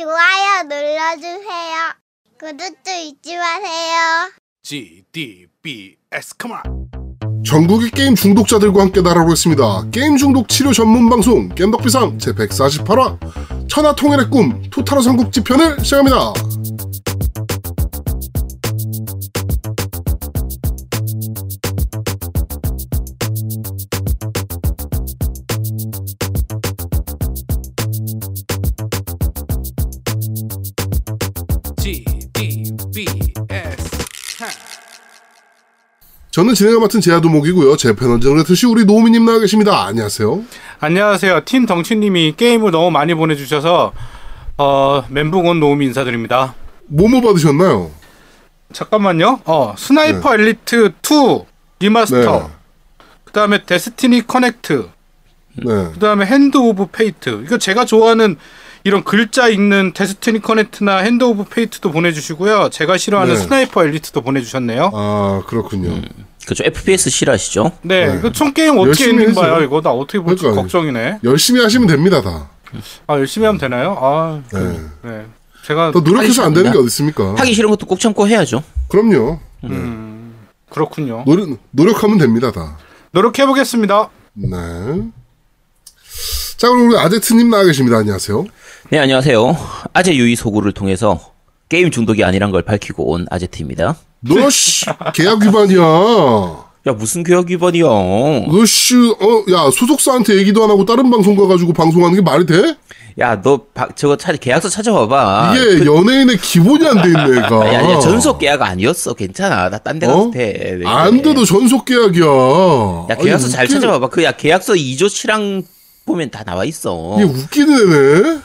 좋아요 눌러주세요. 구독도 잊지 마세요. GDBS come on. 전국의 게임 중독자들과 함께 날아오겠습니다. 게임 중독 치료 전문 방송 겜덕비상 제 148화 천하 통일의 꿈 토탈화 삼국지 편을 시작합니다. 저는 진행을 맡은 제아도목이고요. 제 패널 정례트시 우리 노우미님 나와 계십니다. 안녕하세요. 안녕하세요. 팀 덩치님이 게임을 너무 많이 보내주셔서 어, 멘붕 온 노움 인사드립니다. 뭐뭐 받으셨나요? 잠깐만요. 어 스나이퍼 엘리트 2 리마스터. 네. 그다음에 데스티니 커넥트. 네. 그다음에 핸드 오브 페이트. 이거 제가 좋아하는 이런 글자 읽는 데스티니 커넥트나 핸드 오브 페이트도 보내주시고요. 제가 싫어하는 네. 스나이퍼 엘리트도 보내주셨네요. 아 그렇군요. 그렇죠. FPS 싫어하시죠? 네, 네. 이거 총 게임 어떻게 엔딩 했어요. 봐요? 이거 나 어떻게 볼지 그러니까요. 걱정이네. 열심히 하시면 됩니다 다. 아 열심히 하면 되나요? 아, 그, 네. 네. 제가 더 노력해서 안 되는 게 어디 있습니까? 하기 싫은 것도 꼭 참고 해야죠. 그럼요. 음, 그렇군요. 노력 노력하면 됩니다 다. 노력해 보겠습니다. 네. 자 그럼 우리 아제트님 나와 계십니다. 안녕하세요. 네, 안녕하세요. 아재 유의 소구를 통해서 게임 중독이 아니란 걸 밝히고 온 아제트입니다. 너씨 계약 위반이야. 야, 무슨 교육 위반이야? 너씨 어야 소속사한테 얘기도 안 하고 다른 방송 가가지고 방송하는 게 말이 돼? 야, 너 바- 저거 찾 계약서 찾아봐봐. 이게 연예인의 기본이 안 돼 있네, 얘가. 야, 야, 전속 계약 아니었어. 괜찮아. 나 딴 데 가도 어? 돼. 왜 안? 돼도 전속 계약이야. 야, 계약서 아니, 잘 웃기- 찾아봐봐. 그, 야, 계약서 2조 7항 보면 다 나와 있어. 이게 웃기는 애네.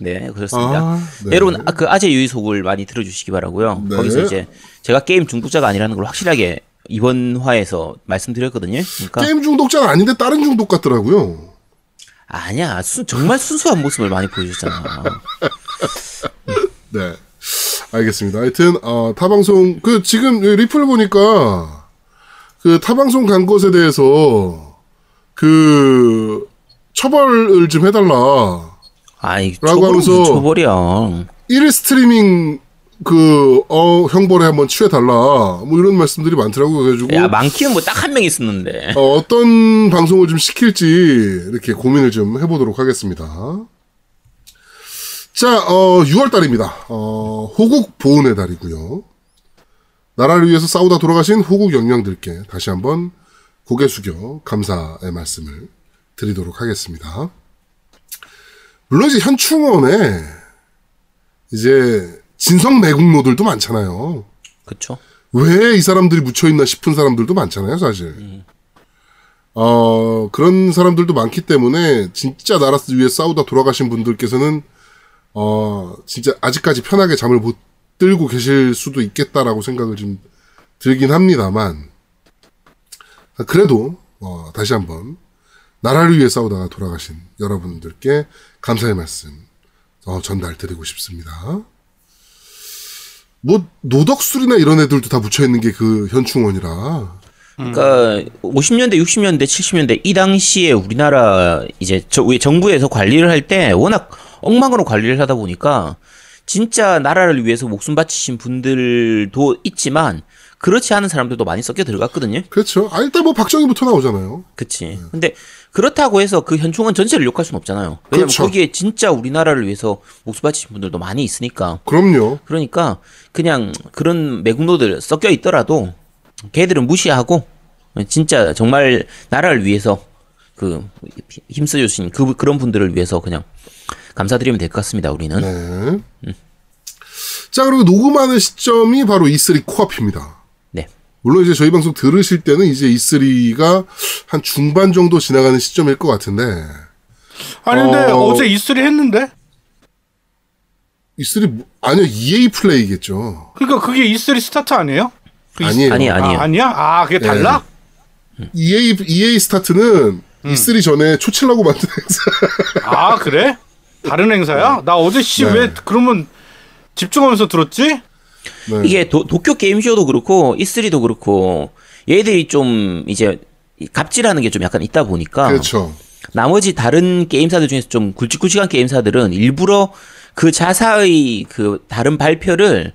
네, 그렇습니다. 아, 네. 여러분, 아, 그 아재 유의 소구를 많이 들어주시기 바라고요 네. 거기서 이제 제가 게임 중독자가 아니라는 걸 확실하게 이번 화에서 말씀드렸거든요. 그러니까 게임 중독자는 아닌데 다른 중독 같더라고요. 아니야, 순- 정말 순수한 모습을 많이 보여줬잖아. 네. 알겠습니다. 하여튼, 어, 타방송, 그, 지금 리플 보니까, 그 타방송 간 것에 대해서, 그, 처벌을 좀 해달라. 아이, 라고 하면서- 초벌이야. 1일 스트리밍, 그, 어, 형벌에 한번 취해달라. 뭐 이런 말씀들이 많더라고요. 그래가지고. 야, 많기는 뭐 딱 한 명 있었는데. 어, 어떤 방송을 좀 시킬지 이렇게 고민을 좀 해보도록 하겠습니다. 자, 어, 6월달입니다. 어, 호국 보훈의 달이고요. 나라를 위해서 싸우다 돌아가신 호국 영령들께 다시 한번 고개 숙여 감사의 말씀을 드리도록 하겠습니다. 물론 이제 현충원에 이제 진성 매국노들도 많잖아요. 그쵸? 왜이 사람들이 묻혀 있나 싶은 사람들도 많잖아요, 사실. 어, 그런 사람들도 많기 때문에, 진짜 나라 위해 싸우다 돌아가신 분들께서는, 어, 진짜 아직까지 편하게 잠을 못 들고 계실 수도 있겠다라고 생각을 좀 들긴 합니다만, 그래도, 어, 다시 한번, 나라를 위해 싸우다가 돌아가신 여러분들께 감사의 말씀, 어, 전달드리고 싶습니다. 뭐 노덕술이나 이런 애들도 다 묻혀 있는 게 그 현충원이라. 그러니까 50년대, 60년대, 70년대 이 당시에 우리나라 이제 저 정부에서 관리를 할 때 워낙 엉망으로 관리를 하다 보니까 진짜 나라를 위해서 목숨 바치신 분들도 있지만 그렇지 않은 사람들도 많이 섞여 들어갔거든요. 그렇죠. 아 일단 뭐 박정희부터 나오잖아요. 그치. 근데 그렇다고 해서 그 현충원 전체를 욕할 수는 없잖아요. 왜냐면 그렇죠. 거기에 진짜 우리나라를 위해서 목숨 바치신 분들도 많이 있으니까. 그럼요. 그러니까 그냥 그런 매국노들 섞여 있더라도 걔들은 무시하고 진짜 정말 나라를 위해서 그 힘써주신 그 그런 분들을 위해서 그냥 감사드리면 될 것 같습니다. 우리는 네. 자 그리고 녹음하는 시점이 바로 E3 코앞입니다. 네. 물론 이제 저희 방송 들으실 때는 이제 E3가 한 중반 정도 지나가는 시점일 것 같은데 아니 근데 어. 어... 제 E3 했는데? E3 뭐- 아니요 EA 플레이겠죠. 그러니까 그게 E3 스타트 아니에요? 그 아니에요. 아니 아니에요. 아, 아니야? 아 그게 달라? EA EA 스타트는 E3 전에 초칠라고 만든 행사. 아 그래? 다른 행사야? 나 어제 씨 네. 왜 그러면 집중하면서 들었지? 네. 이게 도, 도쿄 게임쇼도 그렇고 E3도 그렇고 얘들이 좀 이제 갑질하는 게 좀 약간 있다 보니까 그렇죠. 나머지 다른 게임사들 중에서 좀 굵직굵직한 게임사들은 일부러 그 자사의 그 다른 발표를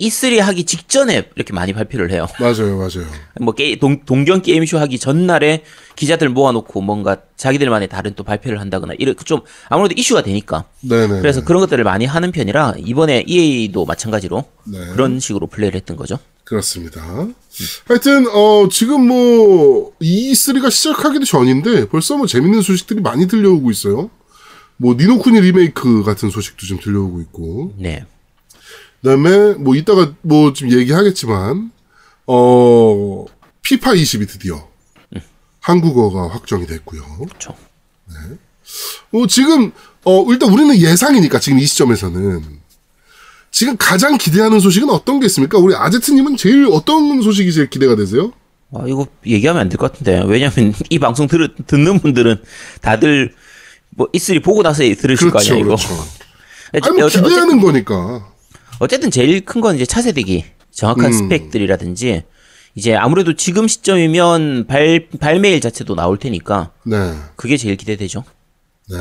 E3 하기 직전에 이렇게 많이 발표를 해요. 맞아요, 맞아요. 뭐 게, 동, 동경 게임쇼 하기 전날에 기자들 모아놓고 뭔가 자기들만의 다른 또 발표를 한다거나 이렇게 좀 아무래도 이슈가 되니까 네네. 그래서 그런 것들을 많이 하는 편이라 이번에 EA도 마찬가지로 네. 그런 식으로 플레이를 했던 거죠. 그렇습니다. 하여튼 어 지금 뭐 E3가 시작하기도 전인데 벌써 뭐 재밌는 소식들이 많이 들려오고 있어요. 뭐 니노쿠니 리메이크 같은 소식도 좀 들려오고 있고 네. 그다음에 뭐 이따가 뭐 좀 얘기하겠지만 어 피파 20이 드디어 한국어가 확정이 됐고요. 그렇죠. 뭐 지금 어 일단 우리는 예상이니까 지금 이 시점에서는 지금 가장 기대하는 소식은 어떤 게 있습니까? 우리 아제트님은 제일 어떤 소식이 제일 기대가 되세요? 아, 이거 얘기하면 안 될 것 같은데. 왜냐면 이 방송 들, 듣는 분들은 다들 뭐 E3 보고 나서 들으실 거 아니야, 이거. 그렇죠. 어째- 아니 뭐 어째- 기대하는 거니까. 어쨌든 제일 큰 건 이제 차세대기 정확한 음. 스펙들이라든지 이제 아무래도 지금 시점이면 발 발매일 자체도 나올 테니까 네, 그게 제일 기대되죠. 네.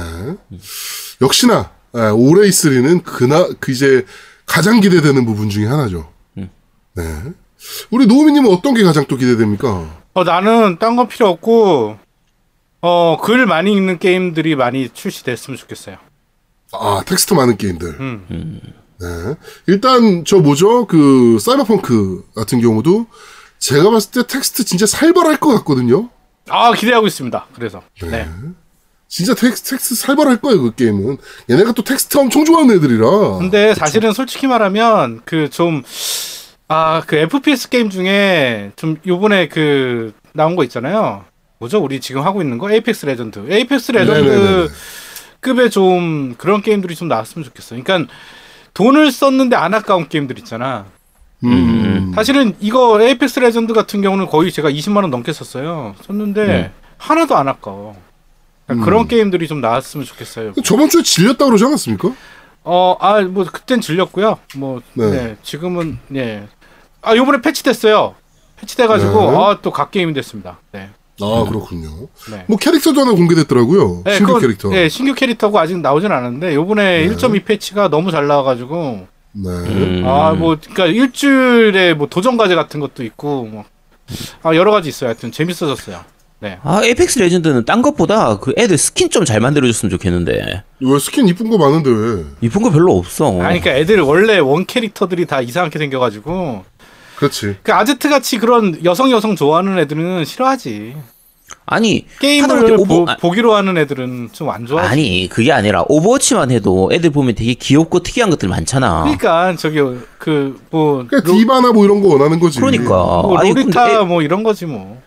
역시나 예, 올해 E3는 그나 그 이제 가장 기대되는 부분 중에 하나죠. 음. 네. 우리 노우미님은 어떤 게 가장 또 기대됩니까? 어, 나는 딴 건 필요 없고 어, 글 많이 읽는 게임들이 많이 출시됐으면 좋겠어요. 아 텍스트 많은 게임들. 음. 네. 일단 저 뭐죠? 그 사이버펑크 같은 경우도 제가 봤을 때 텍스트 진짜 살벌할 것 같거든요. 아, 기대하고 있습니다. 그래서. 네. 진짜 텍스트, 텍스트 살벌할 거예요 그 게임은. 얘네가 또 텍스트 엄청 좋아하는 애들이라. 근데 사실은 솔직히 말하면 그 좀 아, 그 FPS 게임 중에 좀 요번에 그 나온 거 있잖아요. 뭐죠? 우리 지금 하고 있는 거 에이펙스 레전드. 에이펙스 네네네네. 레전드 급의 좀 그런 게임들이 좀 나왔으면 좋겠어. 그러니까 돈을 썼는데 안 아까운 게임들 있잖아. 음. 사실은 이거 에이펙스 레전드 같은 경우는 거의 제가 20만 원 넘게 썼어요. 썼는데 네. 하나도 안 아까워. 그러니까 음. 그런 게임들이 좀 나왔으면 좋겠어요. 저번 주에 질렸다 그러지 않았습니까? 어, 아, 뭐 그땐 질렸고요. 뭐 네. 네. 지금은 예. 아, 요번에 패치됐어요. 패치돼 가지고 네. 아, 또 god 게임이 됐습니다. 네. 아 그렇군요. 네. 뭐 캐릭터도 하나 공개됐더라고요. 네, 신규 그건- 캐릭터. 네, 신규 캐릭터고 아직 나오진 않았는데 요번에 네. 1.2 패치가 너무 잘 나와가지고 네. 음. 아, 뭐 그러니까 일주일에 뭐 도전 과제 같은 것도 있고 뭐 아, 여러 가지 있어요. 하여튼 재밌어졌어요. 네. 아, 에이펙스 레전드는 딴 것보다 그 애들 스킨 좀 잘 만들어줬으면 좋겠는데. 왜 스킨 이쁜 거 많은데 왜? 이쁜 거 별로 없어. 아니 그러니까 애들 원래 원 캐릭터들이 다 이상하게 생겨가지고 그렇지. 그 아제트 같이 그런 여성 여성 좋아하는 애들은 싫어하지. 아니, 게임을 오버- 보, 아- 보기로 하는 애들은 좀 안 좋아하지. 아니, 그게 아니라 오버워치만 해도 애들 보면 되게 귀엽고 특이한 것들 많잖아. 그러니까 저기 그뭐 그러니까 디바나 뭐 이런 거 원하는 거지. 그러니까. 뭐 아니, 로리타 근데 애- 뭐 이런 거지 뭐.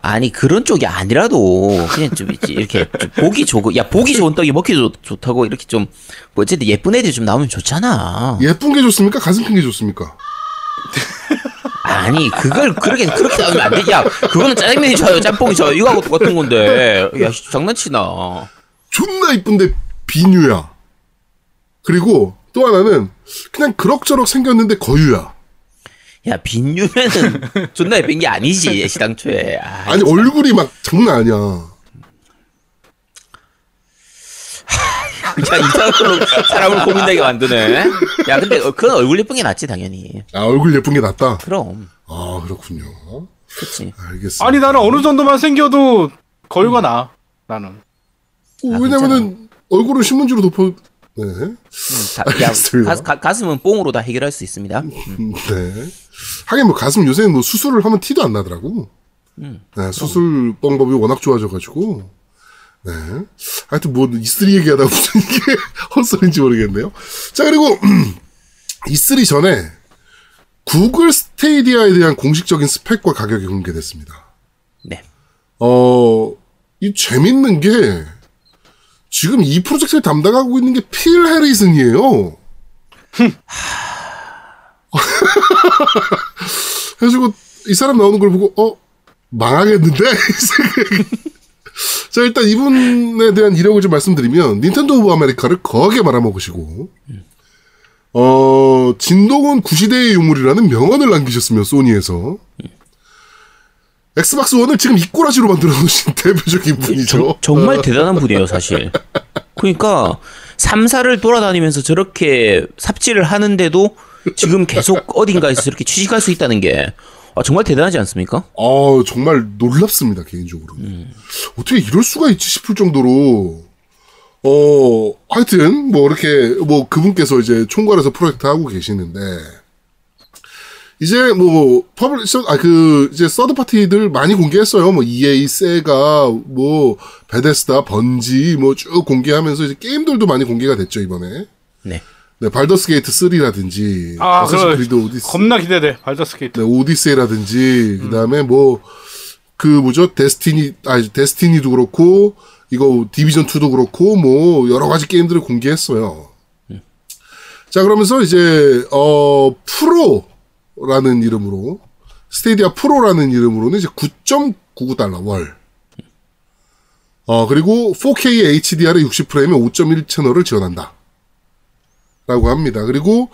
아니 그런 쪽이 아니라도 그냥 좀 있지 이렇게 좀 보기 좋고 야 보기 좋은 떡이 먹기 좋, 좋다고 이렇게 좀뭐 어쨌든 예쁜 애들이 좀 나오면 좋잖아. 예쁜 게 좋습니까? 가슴 큰 게 좋습니까? 아니 그걸 그렇게 그렇게 나오면 안 돼. 야 그거는 짜장면이 좋아요, 짬뽕이 좋아요. 이거하고 똑같은 건데. 야 씨, 장난치나. 존나 이쁜데 비뉴야. 그리고 또 하나는 그냥 그럭저럭 생겼는데 거유야. 야 빈유면은 존나 예쁜 게 아니지 시당초에. 아, 아니 얼굴이 막 장난 아니야. 야 이상한 걸로 사람을 고민하게 만드네. 야 근데 어, 그건 얼굴 예쁜 게 낫지 당연히. 아 얼굴 예쁜 게 낫다. 그럼 아 그렇군요. 그렇지. 알겠습니다. 아니 나는 어느 정도만 생겨도 거유가 나. 나는. 어, 왜냐면은 얼굴을 신문지로 덮어. 네. 가, 야, 알겠습니다. 가, 가, 가 슴은 뽕으로 다 해결할 수 있습니다. 네. 하긴 뭐 가슴 요새는 뭐 수술을 하면 티도 안 나더라고. 음. 네, 수술 방법이 워낙 좋아져가지고. 네. 하여튼 뭐 E3 얘기하다 무슨 이게 헛소리인지 모르겠네요. 자 그리고 E3 전에 구글 스테이디아에 대한 공식적인 스펙과 가격이 공개됐습니다. 네. 어, 이 재밌는 게 지금 이 프로젝트를 담당하고 있는 게 필 해리슨이에요. 그래가지고 이 사람 나오는 걸 보고 어 망하겠는데 자 일단 이분에 대한 이력을 좀 말씀드리면 닌텐도 오브 아메리카를 거하게 말아먹으시고 어 진동은 구시대의 유물이라는 명언을 남기셨으며 소니에서 엑스박스 원을 지금 이꼬라지로 만들어 놓으신 대표적인 분이죠. 정, 정말 대단한 분이에요, 사실. 그러니까 3사를 돌아다니면서 저렇게 삽질을 하는데도 지금 계속 어딘가에서 저렇게 취직할 수 있다는 게 아, 정말 대단하지 않습니까? 어, 정말 놀랍습니다, 개인적으로. 어떻게 이럴 수가 있지 싶을 정도로, 어, 하여튼, 뭐, 이렇게, 뭐, 그분께서 이제 총괄해서 프로젝트 하고 계시는데, 이제 뭐, publisher, 아, 그, 이제 서드파티들 많이 공개했어요. 뭐, EA, 세가, 뭐, 베데스다, 번지, 뭐, 쭉 공개하면서 이제 게임들도 많이 공개가 됐죠, 이번에. 네. 네, 발더스 게이트 3라든지, 아, 어쌔신 그거 크리드 오디스. 겁나 기대돼. 발더스 게이트. 네, 오디세이라든지 그다음에 뭐 그 뭐죠 데스티니 아 데스티니도 그렇고 이거 디비전 2도 그렇고 뭐 여러 가지 게임들을 공개했어요. 자 그러면서 이제 어 프로라는 이름으로 스타디아 프로라는 이름으로는 이제 9.99달러 월. 어 그리고 4K HDR의 60프레임에 5.1 채널을 지원한다. 라고 합니다. 그리고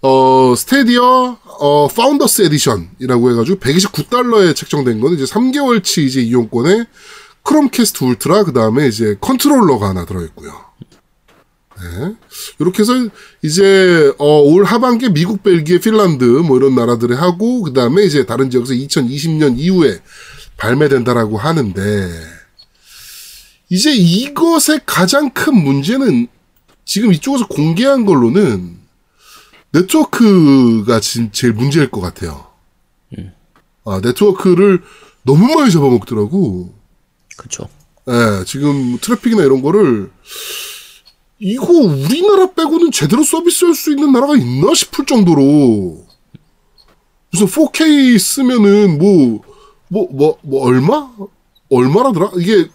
어, 스타디아, 어, Founder's Edition이라고 해가지고 129달러에 책정된 거는 이제 3개월치 이제 이용권에 크롬캐스트 울트라, 그 다음에 이제 컨트롤러가 하나 들어있고요. 네. 이렇게 해서 이제, 어, 올 하반기에 미국, 벨기에, 핀란드, 뭐 이런 나라들에 하고, 그 다음에 이제 다른 지역에서 2020년 이후에 발매된다라고 하는데, 이제 이것의 가장 큰 문제는 지금 이쪽에서 공개한 걸로는 네트워크가 진 제일 문제일 것 같아요. 아, 네트워크를 너무 많이 잡아먹더라고. 그렇죠. 예, 지금 트래픽이나 이런 거를 이거 우리나라 빼고는 제대로 서비스 할 수 있는 나라가 있나 싶을 정도로 무슨 4K 쓰면은 뭐 뭐 뭐 뭐 얼마 얼마라더라 이게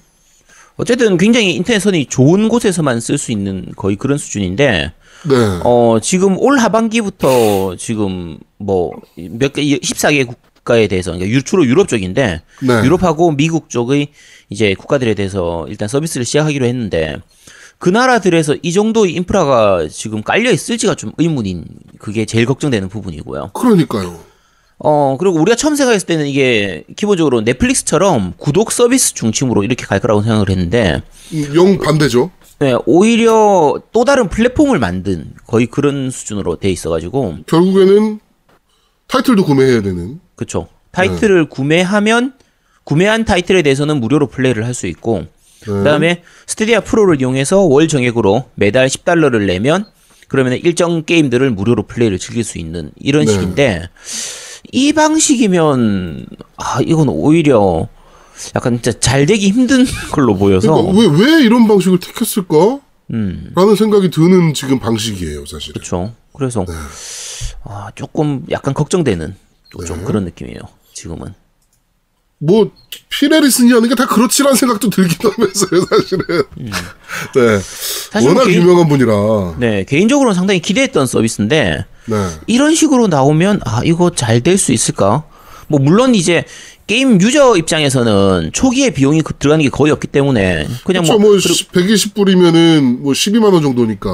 어쨌든 굉장히 인터넷선이 좋은 곳에서만 쓸 수 있는 거의 그런 수준인데 네 어, 지금 올 하반기부터 지금 뭐 몇 개, 14개 국가에 대해서, 그러니까 유- 주로 유럽 쪽인데, 네. 유럽하고 미국 쪽의 이제 국가들에 대해서 일단 서비스를 시작하기로 했는데, 그 나라들에서 이 정도의 인프라가 지금 깔려 있을지가 좀 의문인, 그게 제일 걱정되는 부분이고요. 그러니까요. 어, 그리고 우리가 처음 생각했을 때는 이게 기본적으로 넷플릭스처럼 구독 서비스 중심으로 이렇게 갈 거라고 생각을 했는데, 음, 영 반대죠. 네, 오히려 또 다른 플랫폼을 만든 거의 그런 수준으로 돼 있어가지고, 결국에는 타이틀도 구매해야 되는. 그쵸. 타이틀을 구매하면 구매한 타이틀에 대해서는 무료로 플레이를 할 수 있고 네. 그다음에 스테디아 프로를 이용해서 월 정액으로 매달 10달러를 내면 그러면 일정 게임들을 무료로 플레이를 즐길 수 있는 이런 네. 식인데 이 방식이면 아 이건 오히려 약간 진짜 잘 되기 힘든 걸로 보여서 그러니까 왜, 왜 이런 방식을 택했을까? 음 라는 생각이 드는 지금 방식이에요, 사실. 그렇죠. 그래서 네. 아 조금 약간 걱정되는 또좀 그런 느낌이에요. 지금은. 뭐, 피레리슨이 하는 게 다 그렇지라는 생각도 들기도 하면서요, 사실은. 네. 음. 사실 워낙 뭐 개인- 유명한 분이라. 네 개인적으로는 상당히 기대했던 서비스인데 네. 이런 식으로 나오면 아 이거 잘 될 수 있을까? 뭐 물론 이제 게임 유저 입장에서는 초기에 비용이 그- 들어가는 게 거의 없기 때문에 그냥 그렇죠, 뭐 뭐, 그리고 120불이면은 뭐 12만 원 정도니까.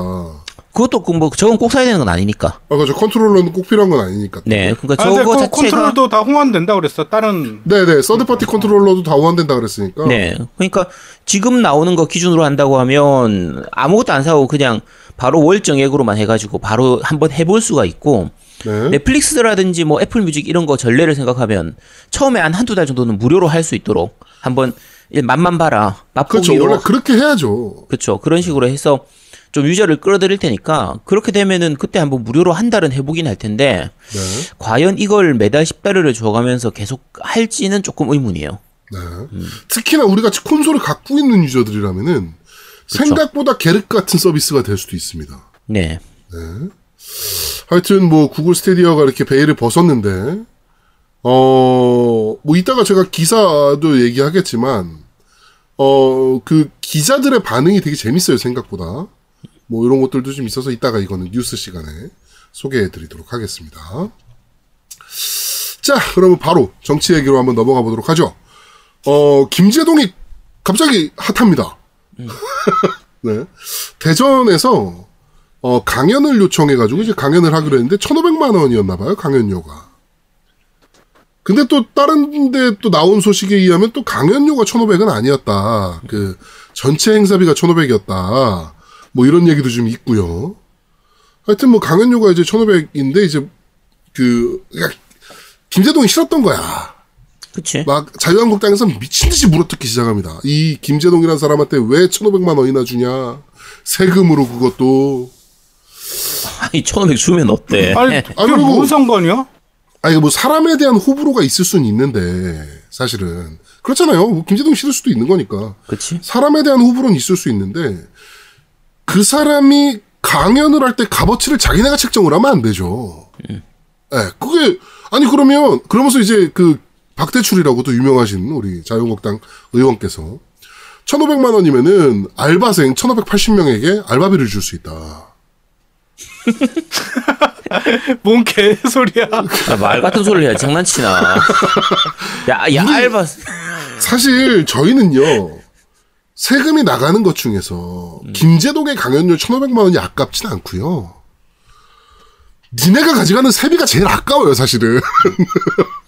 그것도 꼭뭐 저건 꼭 사야 되는 건 아니니까. 아, 그죠. 컨트롤러는 꼭 필요한 건 아니니까. 네, 그러니까 아, 저거 그 자체가 컨트롤도 다 호환된다 그랬어. 다른 네네. third party 컨트롤러도 다 호환된다 그랬으니까. 네, 그러니까 지금 나오는 거 기준으로 한다고 하면 아무것도 안 사고 그냥 바로 월 정액으로만 해가지고 바로 한번 해볼 수가 있고 네. 넷플릭스라든지 뭐 애플 뮤직 이런 거 전례를 생각하면 처음에 한 한두 달 정도는 무료로 할 수 있도록 한번 일 맛만 봐라 그렇죠. 맛보기로 원래 그렇게 해야죠. 그렇죠. 그런 식으로 해서 좀 유저를 끌어들일 테니까 그렇게 되면은 그때 한번 무료로 한 달은 해보긴 할 텐데 네. 과연 이걸 매달 10달러를 줘가면서 계속 할지는 조금 의문이에요. 네. 특히나 우리 같이 콘솔을 갖고 있는 유저들이라면은 생각보다 계륵 같은 서비스가 될 수도 있습니다. 네. 하여튼 뭐 구글 스테디어가 이렇게 베일을 벗었는데 어 뭐 이따가 제가 기사도 얘기하겠지만 어 그 기자들의 반응이 되게 재밌어요 생각보다 뭐 이런 것들도 좀 있어서 이따가 이거는 뉴스 시간에 소개해드리도록 하겠습니다. 자 그러면 바로 정치 얘기로 한번 넘어가 보도록 하죠. 어 김재동이 갑자기 핫합니다. 네 대전에서 어, 강연을 요청해가지고 이제 강연을 하기로 했는데 1,500만 원이었나 봐요, 강연료가. 근데 또 다른 데 또 나온 소식에 의하면 또 강연료가 1,500은 아니었다. 그 전체 행사비가 1,500이었다. 뭐 이런 얘기도 좀 있고요. 하여튼 뭐 강연료가 이제 1,500인데 이제 그 그러니까 김재동이 싫었던 거야. 그치. 막 자유한국당에서 미친 듯이 물어뜯기 시작합니다. 이 김재동이라는 사람한테 왜 1,500만 원이나 주냐? 세금으로 그것도 아니, 1500 주면 어때? 아니, 아, 그게 무슨 상관이야? 아니 뭐 사람에 대한 호불호가 있을 수는 있는데 사실은 그렇잖아요. 뭐 김재동 싫을 수도 있는 거니까. 그치. 사람에 대한 호불호는 있을 수 있는데 그 사람이 강연을 할 때 값어치를 자기네가 책정을 하면 안 되죠. 예, 그게 아니 그러면 그러면서 이제 그 박대출이라고도 유명하신 우리 자유한국당 의원께서 1,500만 원이면은 알바생 1,580명에게 알바비를 줄 수 있다. 뭔 개소리야. 야, 말 같은 소리를 해. 장난치나. 야, 야, 알바. 사실 저희는요 세금이 나가는 것 중에서 김제동의 강연료 1,500만 원이 아깝진 않고요. 니네가 가져가는 세비가 제일 아까워요, 사실은.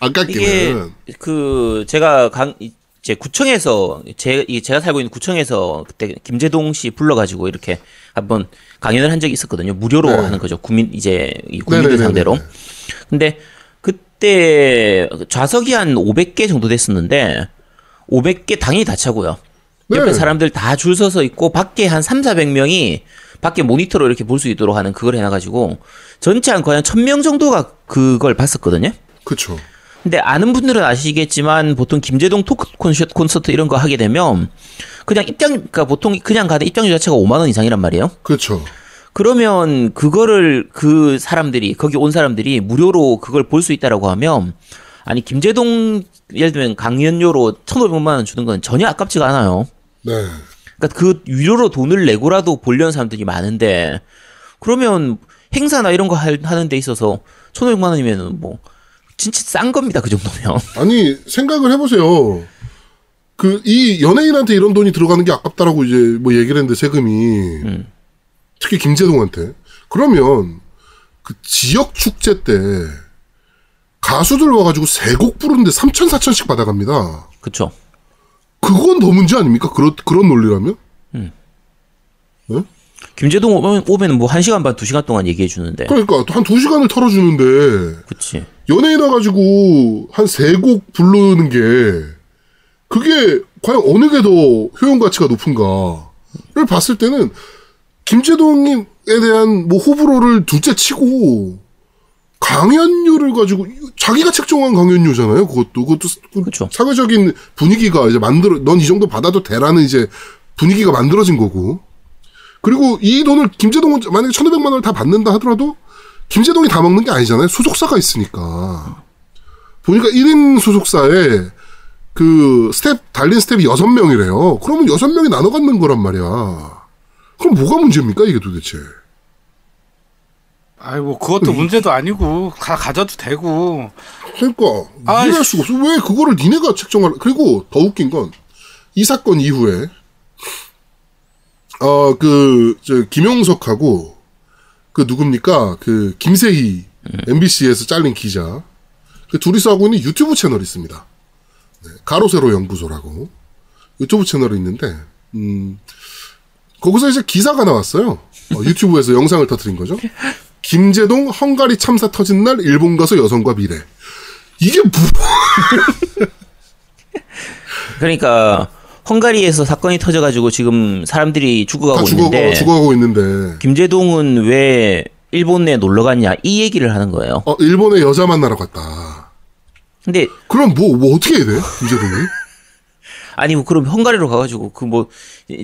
아깝기는. 그 제가 강 이제 구청에서 제이 제가 살고 있는 구청에서 그때 김재동 씨 불러가지고 이렇게 한번 강연을 한 적이 있었거든요. 무료로 네. 하는 거죠. 국민 이제 이 국민들 네네네네. 상대로. 근데 그때 좌석이 한 500개 정도 됐었는데 500개 당연히 다 차고요. 옆에 네. 사람들 다 줄 서서 있고 밖에 한 3, 400명이 밖에 모니터로 이렇게 볼 수 있도록 하는 그걸 해놔가지고 전체 한 거의 한 1000명 정도가 그걸 봤었거든요. 그쵸. 근데 아는 분들은 아시겠지만 보통 김재동 토크 콘서트, 콘서트 이런 거 하게 되면 그냥 입장 그러니까 보통 그냥 가는 입장료 자체가 5만 원 이상이란 말이에요. 그쵸. 그러면 그거를 그 사람들이 거기 온 사람들이 무료로 그걸 볼 수 있다라고 하면 아니 김재동 예를 들면 강연료로 1,500만 원 주는 건 전혀 아깝지가 않아요. 네. 그러니까 그 유료로 돈을 내고라도 보려는 사람들이 많은데 그러면 행사나 이런 거 할- 하는 데 있어서 1,500만 원이면은 뭐 진짜 싼 겁니다. 그 정도면. 아니, 생각을 해보세요. 그, 이 연예인한테 이런 돈이 들어가는 게 아깝다라고 이제 뭐 얘기를 했는데, 세금이. 특히 김재동한테. 그러면, 그 지역 축제 때, 가수들 와가지고 세 곡 부르는데 3천, 4천씩 받아갑니다. 그쵸. 그건 더 문제 아닙니까? 그런, 그런 논리라면? 김재동 오면, 오면 뭐 1시간 반, 2시간 동안 얘기해 주는데. 그러니까, 한 두 시간을 털어주는데, 그치. 연예인 와가지고 한 세 곡 부르는 게 그게 과연 어느 게 더 효용 가치가 높은가를 봤을 때는 김재동에 대한 뭐 호불호를 둘째 치고 강연료를 가지고 자기가 책정한 강연료잖아요. 그것도 그것도 그 그쵸. 사회적인 분위기가 이제 만들어 넌 이 정도 받아도 되라는 이제 분위기가 만들어진 거고 그리고 이 돈을 김재동은 만약에 1,500만 원을 다 받는다 하더라도 김재동이 다 먹는 게 아니잖아요. 소속사가 있으니까. 보니까 1인 소속사에 그 스태프, 달린 스태프가 6명이래요. 그러면 6명이 나눠 갖는 거란 말이야. 그럼 뭐가 문제입니까, 이게 도대체? 아이 뭐 그것도 문제도 아니고 다 가져도 되고. 그러니까, 아이, 이해할 수가 없어. 왜 그거를 니네가 책정할, 그리고 더 웃긴 건, 이 사건 이후에, 어, 그, 저, 김용석하고, 그 누굽니까? 그, 김세희, MBC에서 잘린 기자. 그 둘이서 하고 있는 유튜브 채널이 있습니다. 네, 가로세로 연구소라고. 유튜브 채널이 있는데, 음, 거기서 이제 기사가 나왔어요. 어, 유튜브에서 영상을 터뜨린 거죠. 김재동 헝가리 참사 터진 날 일본 가서 여성과 미래. 이게 뭐, 그러니까 헝가리에서 사건이 터져가지고 지금 사람들이 죽어가고 다 죽어가고, 있는데 죽어가고 있는데, 김재동은 왜 일본에 놀러 갔냐 이 얘기를 하는 거예요. 어, 일본에 여자 만나러 갔다. 근데 그럼 뭐, 뭐 어떻게 해야 돼? 김재동이? 아니 뭐 그럼 헝가리로 가가지고 그 뭐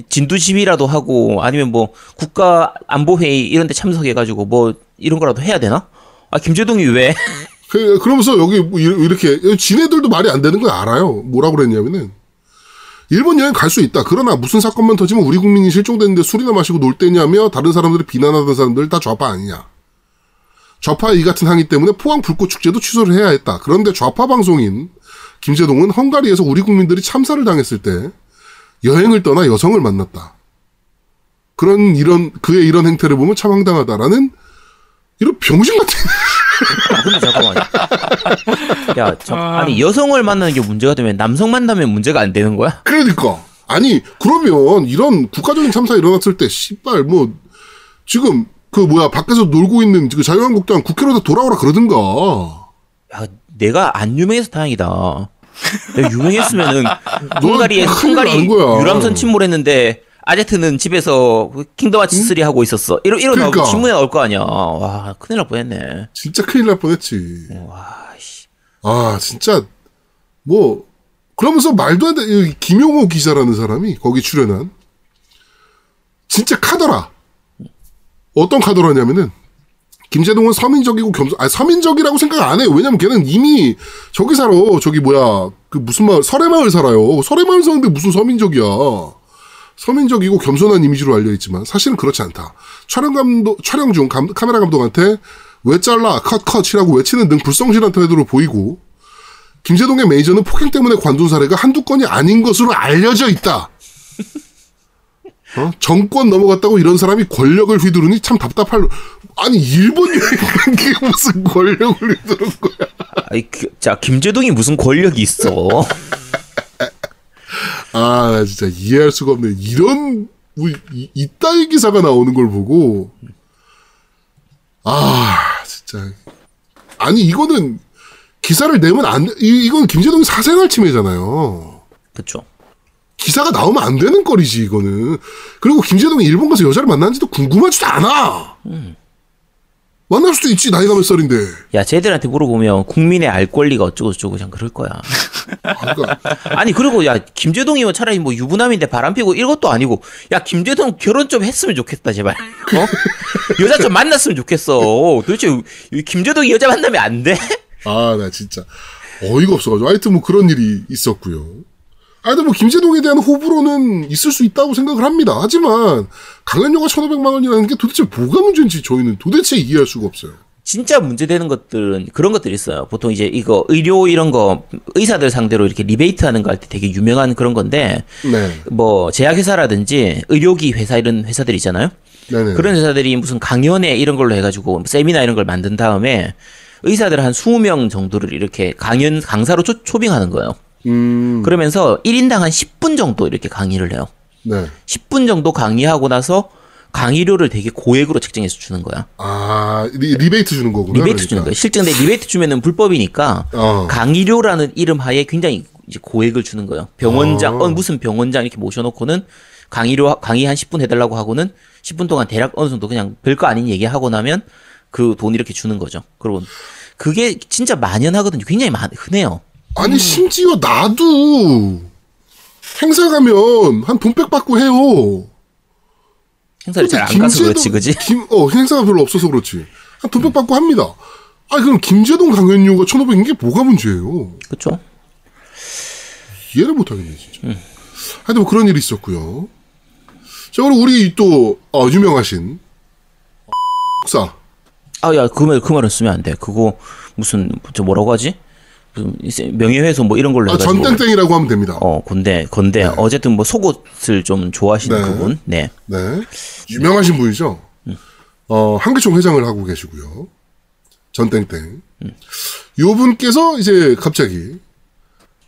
진두지휘라도 하고 아니면 뭐 국가 안보 회의 이런 데 참석해가지고 뭐 이런 거라도 해야 되나? 아 김재동이 왜? 그, 그러면서 여기 뭐 이- 이렇게, 지네들도 말이 안 되는 걸 알아요. 뭐라고 그랬냐면은, 일본 여행 갈 수 있다. 그러나 무슨 사건만 터지면 우리 국민이 실종됐는데 술이나 마시고 놀 때냐며 다른 사람들이 비난하던 사람들 다 좌파 아니냐. 좌파 이 같은 항의 때문에 포항 불꽃 축제도 취소를 해야 했다. 그런데 좌파 방송인 김재동은 헝가리에서 우리 국민들이 참사를 당했을 때 여행을 떠나 여성을 만났다. 그런 이런 그의 이런 행태를 보면 참 황당하다라는 이런 병신 같은 아, 근데 잠깐만. 야, 저, 아니 여성을 만나는 게 문제가 되면 남성 만나면 문제가 안 되는 거야? 그러니까 아니 그러면 이런 국가적인 참사 일어났을 때 씨발 뭐 지금 그 뭐야 밖에서 놀고 있는 그 자유한국당 국회로 돌아오라 그러든가. 야, 내가 안 유명해서 다행이다. 내가 유명했으면은 헝가리에 헝가리. 유람선 침몰했는데 아제트는 집에서 그 킹덤 하츠 3 하고 있었어. 이러 이러 그러니까. 신문에 나올 거 아니야. 와 큰일 날 뻔했네. 진짜 큰일 날 뻔했지. 와 씨. 아 진짜 뭐 그러면서 말도 안 돼. 이 김용호 기자라는 사람이 거기 출연한 진짜 카더라. 어떤 카더라냐면은 김재동은 서민적이고 겸손, 아 서민적이라고 생각 안 해요. 왜냐면 걔는 이미 저기 살아. 저기 뭐야 그 무슨 마을 설해마을 살아요. 설해마을 사는데 무슨 서민적이야. 서민적이고 겸손한 이미지로 알려 있지만 사실은 그렇지 않다. 촬영 감독 촬영 중 감- 카메라 감독한테 왜 잘라 컷 컷이라고 외치는 등 불성실한 태도로 보이고 김재동의 매니저는 폭행 때문에 관둔 사례가 한두 건이 아닌 것으로 알려져 있다. 어? 정권 넘어갔다고 이런 사람이 권력을 휘두르니 참 답답할. 아니 일본 여행 간게 무슨 권력을 휘두른 거야? 아이 그, 자 김재동이 무슨 권력이 있어? 아, 나 진짜 이해할 수가 없네. 이런, 뭐, 이, 이따위 기사가 나오는 걸 보고, 아, 진짜. 아니, 이거는, 기사를 내면 안, 돼. 이, 이건 김재동이 사생활 침해잖아요. 그쵸. 기사가 나오면 안 되는 거리지, 이거는. 그리고 김재동이 일본 가서 여자를 만났는지도 궁금하지도 않아. 만날 수도 있지, 나이가 몇 살인데. 야 쟤들한테 물어보면 국민의 알 권리가 어쩌고 저쩌고 그냥 그럴 거야. 아, 그러니까, 아니 그리고 야 김재동이면 차라리 뭐 유부남인데 바람 피고 이것도 아니고 야 김재동 결혼 좀 했으면 좋겠다 제발 어 여자 좀 만났으면 좋겠어 도대체 이 김재동이 여자 만나면 안 돼? 아, 나 진짜 어이가 없어가지고. 하여튼 뭐 그런 일이 있었고요. 하여튼 뭐 김재동에 대한 호불호는 있을 수 있다고 생각을 합니다. 하지만 강연료가 1,500만 원이라는 게 도대체 뭐가 문제인지 저희는 도대체 이해할 수가 없어요. 진짜 문제되는 것들은 그런 것들이 있어요. 보통 이제 이거 의료 이런 거 의사들 상대로 이렇게 리베이트 하는 거 할 때 되게 유명한 그런 건데 네. 뭐 제약회사라든지 의료기 회사 이런 회사들 있잖아요. 네네. 그런 회사들이 무슨 강연회 이런 걸로 해가지고 세미나 이런 걸 만든 다음에 의사들 한 20명 정도를 이렇게 강연 강사로 초, 초빙하는 거예요. 음, 그러면서 1인당 한 10분 정도 이렇게 강의를 해요. 네. 10분 정도 강의하고 나서 강의료를 되게 고액으로 책정해서 주는 거야. 아, 리, 리베이트 주는 거구나. 리베이트 주는 거야. 실제 근데 리베이트 주면은 불법이니까 어. 강의료라는 이름 하에 굉장히 이제 고액을 주는 거예요. 병원장, 어. 어, 무슨 병원장 이렇게 모셔놓고는 강의료, 강의 한 10분 해달라고 하고는 10분 동안 대략 어느 정도 그냥 별거 아닌 얘기 하고 나면 그 돈 이렇게 주는 거죠. 그리고 그게 진짜 만연하거든요. 굉장히 많, 흔해요. 아니, 심지어 나도 행사 가면 한 돈백 받고 해요. 행사를 잘안 근데 가서 그렇지, 그지? 김, 어, 행사가 별로 없어서 그렇지. 한 돈백 받고 합니다. 아, 그럼 김재동 강연료가 1,500인 게 뭐가 문제예요? 그쵸? 이해를 못하겠네, 진짜. 하여튼 뭐 그런 일이 있었고요. 자, 그리고 우리 또, 어, 유명하신, 사 아, 야, 그 말, 그 말은 쓰면 안 돼. 그거, 무슨, 저 뭐라고 하지? 명예훼손 뭐 이런 걸로 아. 전땡땡이라고 하면 됩니다. 어, 건데, 건데, 어쨌든 뭐 속옷을 좀 좋아하시는 네. 그분? 네. 네. 유명하신 분이죠. 어, 한계총 회장을 하고 계시고요. 전땡땡. 요 분께서 이제 갑자기,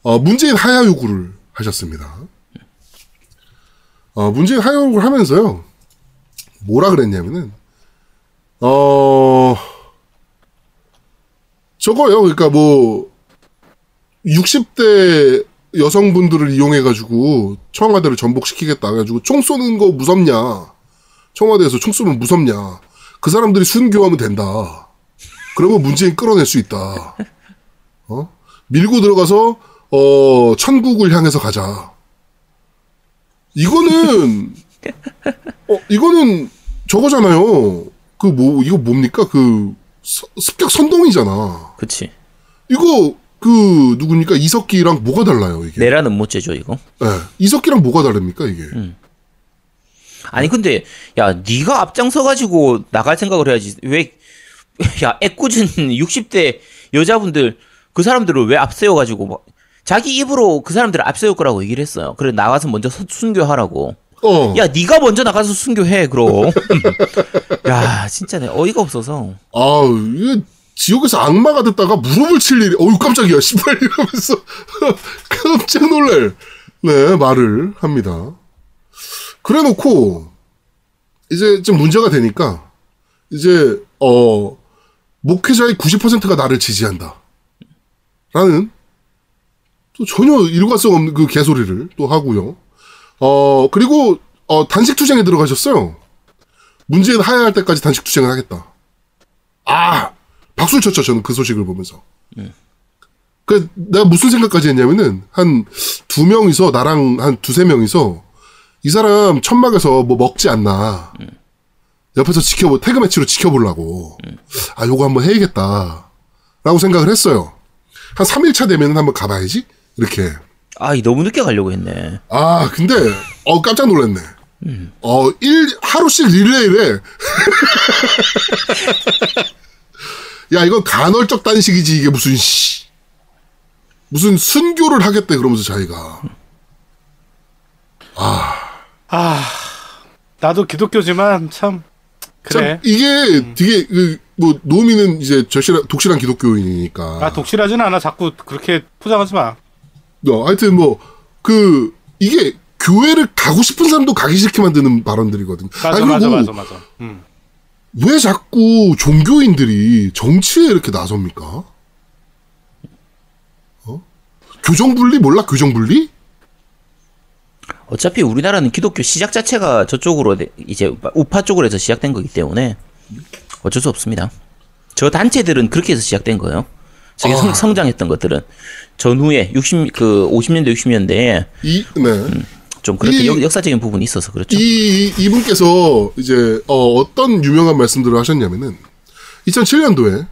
어, 문재인 하야 요구를 하셨습니다. 어, 문재인 하야 요구를 하면서요. 뭐라 그랬냐면은, 어, 저거요. 그러니까 뭐, 60대 여성분들을 이용해가지고 청와대를 전복시키겠다. 해가지고 총 쏘는 거 무섭냐. 청와대에서 총 쏘면 무섭냐. 그 사람들이 순교하면 된다. 그러면 문재인 끌어낼 수 있다. 어? 밀고 들어가서, 어, 천국을 향해서 가자. 이거는, 어, 이거는 저거잖아요. 그 뭐, 이거 뭡니까? 그, 서- 습격 선동이잖아. 그치. 이거, 그, 누굽니까? 이석기랑 뭐가 달라요, 이게? 내라는 못죄죠, 이거. 네. 이석기랑 뭐가 다릅니까, 이게? 아니, 근데, 야, 네가 앞장서 가지고 나갈 생각을 해야지. 왜, 야, 애꿎은 60대 여자분들, 그 사람들을 왜 앞세워 가지고, 막, 자기 입으로 그 사람들을 앞세울 거라고 얘기를 했어요. 그래, 나가서 먼저 서- 순교하라고. 어. 야, 네가 먼저 나가서 순교해, 그럼. 야, 진짜 내 어이가 없어서. 아우, 이게 지옥에서 악마가 됐다가 무릎을 칠 일이, 어우, 깜짝이야, 씨발, 이러면서. 깜짝 놀랄. 네, 말을 합니다. 그래 놓고, 이제 좀 문제가 되니까, 이제, 어, 목회자의 90%가 나를 지지한다. 라는, 또 전혀 일관성 없는 그 개소리를 또 하고요. 어, 그리고, 어, 단식 투쟁에 들어가셨어요. 문재인 하야할 때까지 단식 투쟁을 하겠다. 아! 박수를 쳤죠, 저는 그 소식을 보면서. 그, 내가 무슨 생각까지 했냐면은, 한 두 명이서, 나랑 한 두세 명이서, 이 사람 천막에서 뭐 먹지 않나. 옆에서 지켜보, 태그 매치로 지켜보려고. 아, 요거 한번 해야겠다. 라고 생각을 했어요. 한 3일차 되면 한번 가봐야지? 이렇게. 아, 이 너무 늦게 가려고 했네. 아, 근데, 어, 깜짝 놀랐네. 어, 일, 하루씩 릴레이래. 야, 이건 간헐적 단식이지, 이게 무슨, 씨. 무슨 순교를 하겠대, 그러면서 자기가. 아, 나도 기독교지만 참 그래. 참, 이게 되게, 그, 뭐, 노미는 이제 절실한, 독실한 기독교인이니까. 아 독실하진 않아. 자꾸 그렇게 포장하지 마. 어, 하여튼 뭐, 그, 이게, 교회를 가고 싶은 사람도 가기 싫게 만드는 발언들이거든. 맞아, 아니, 맞아, 그리고 맞아, 맞아. 음. 왜 자꾸 종교인들이 정치에 이렇게 나섭니까? 어? 교정분리 몰라? 교정분리? 어차피 우리나라는 기독교 시작 자체가 저쪽으로 돼- 이제 우파 쪽으로 해서 시작된 거기 때문에 어쩔 수 없습니다. 저 단체들은 그렇게 해서 시작된 거예요. 저게 성, 성장했던 것들은 전후에 60, 그 50년대, 60년대에 이, 네. 좀 그렇게 이- 역, 역사적인 부분이 있어서 그렇죠. 이, 이분께서 이제, 어, 어떤 유명한 말씀들을 하셨냐면은, 2007년도에,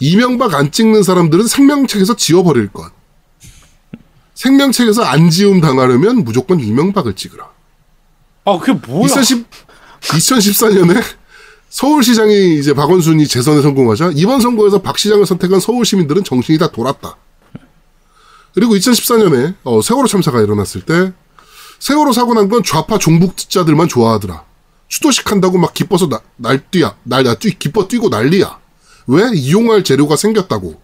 이명박 안 찍는 사람들은 생명책에서 지워버릴 것. 생명책에서 안 지움 당하려면 무조건 이명박을 찍으라. 아 그게 뭐야? 2010, 2014년에 서울시장이 이제 박원순이 재선에 성공하자 이번 선거에서 박 시장을 선택한 서울 시민들은 정신이 다 돌았다. 그리고 2014년에 어, 세월호 참사가 일어났을 때 세월호 사고 난 건 좌파 종북자들만 좋아하더라. 추도식 한다고 막 기뻐서 나, 날뛰야, 날, 나, 뛰, 기뻐 뛰고 난리야. 왜? 이용할 재료가 생겼다고.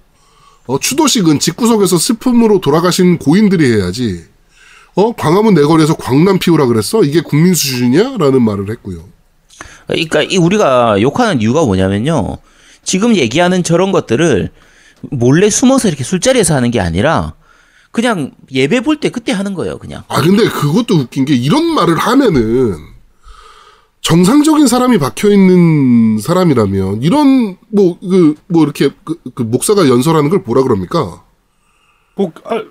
어, 추도식은 집구석에서 슬픔으로 돌아가신 고인들이 해야지. 어, 광화문 내거리에서 광남 피우라 그랬어? 이게 국민 수준이야? 라는 말을 했고요. 그러니까 이 우리가 욕하는 이유가 뭐냐면요. 지금 얘기하는 저런 것들을 몰래 숨어서 이렇게 술자리에서 하는 게 아니라 그냥 예배 볼 때 그때 하는 거예요, 그냥. 아, 근데 그것도 웃긴 게 이런 말을 하면은 정상적인 사람이 박혀 있는 사람이라면 이런 뭐그뭐 이렇게 그, 그 목사가 연설하는 걸 뭐라 그럽니까? 목, 아,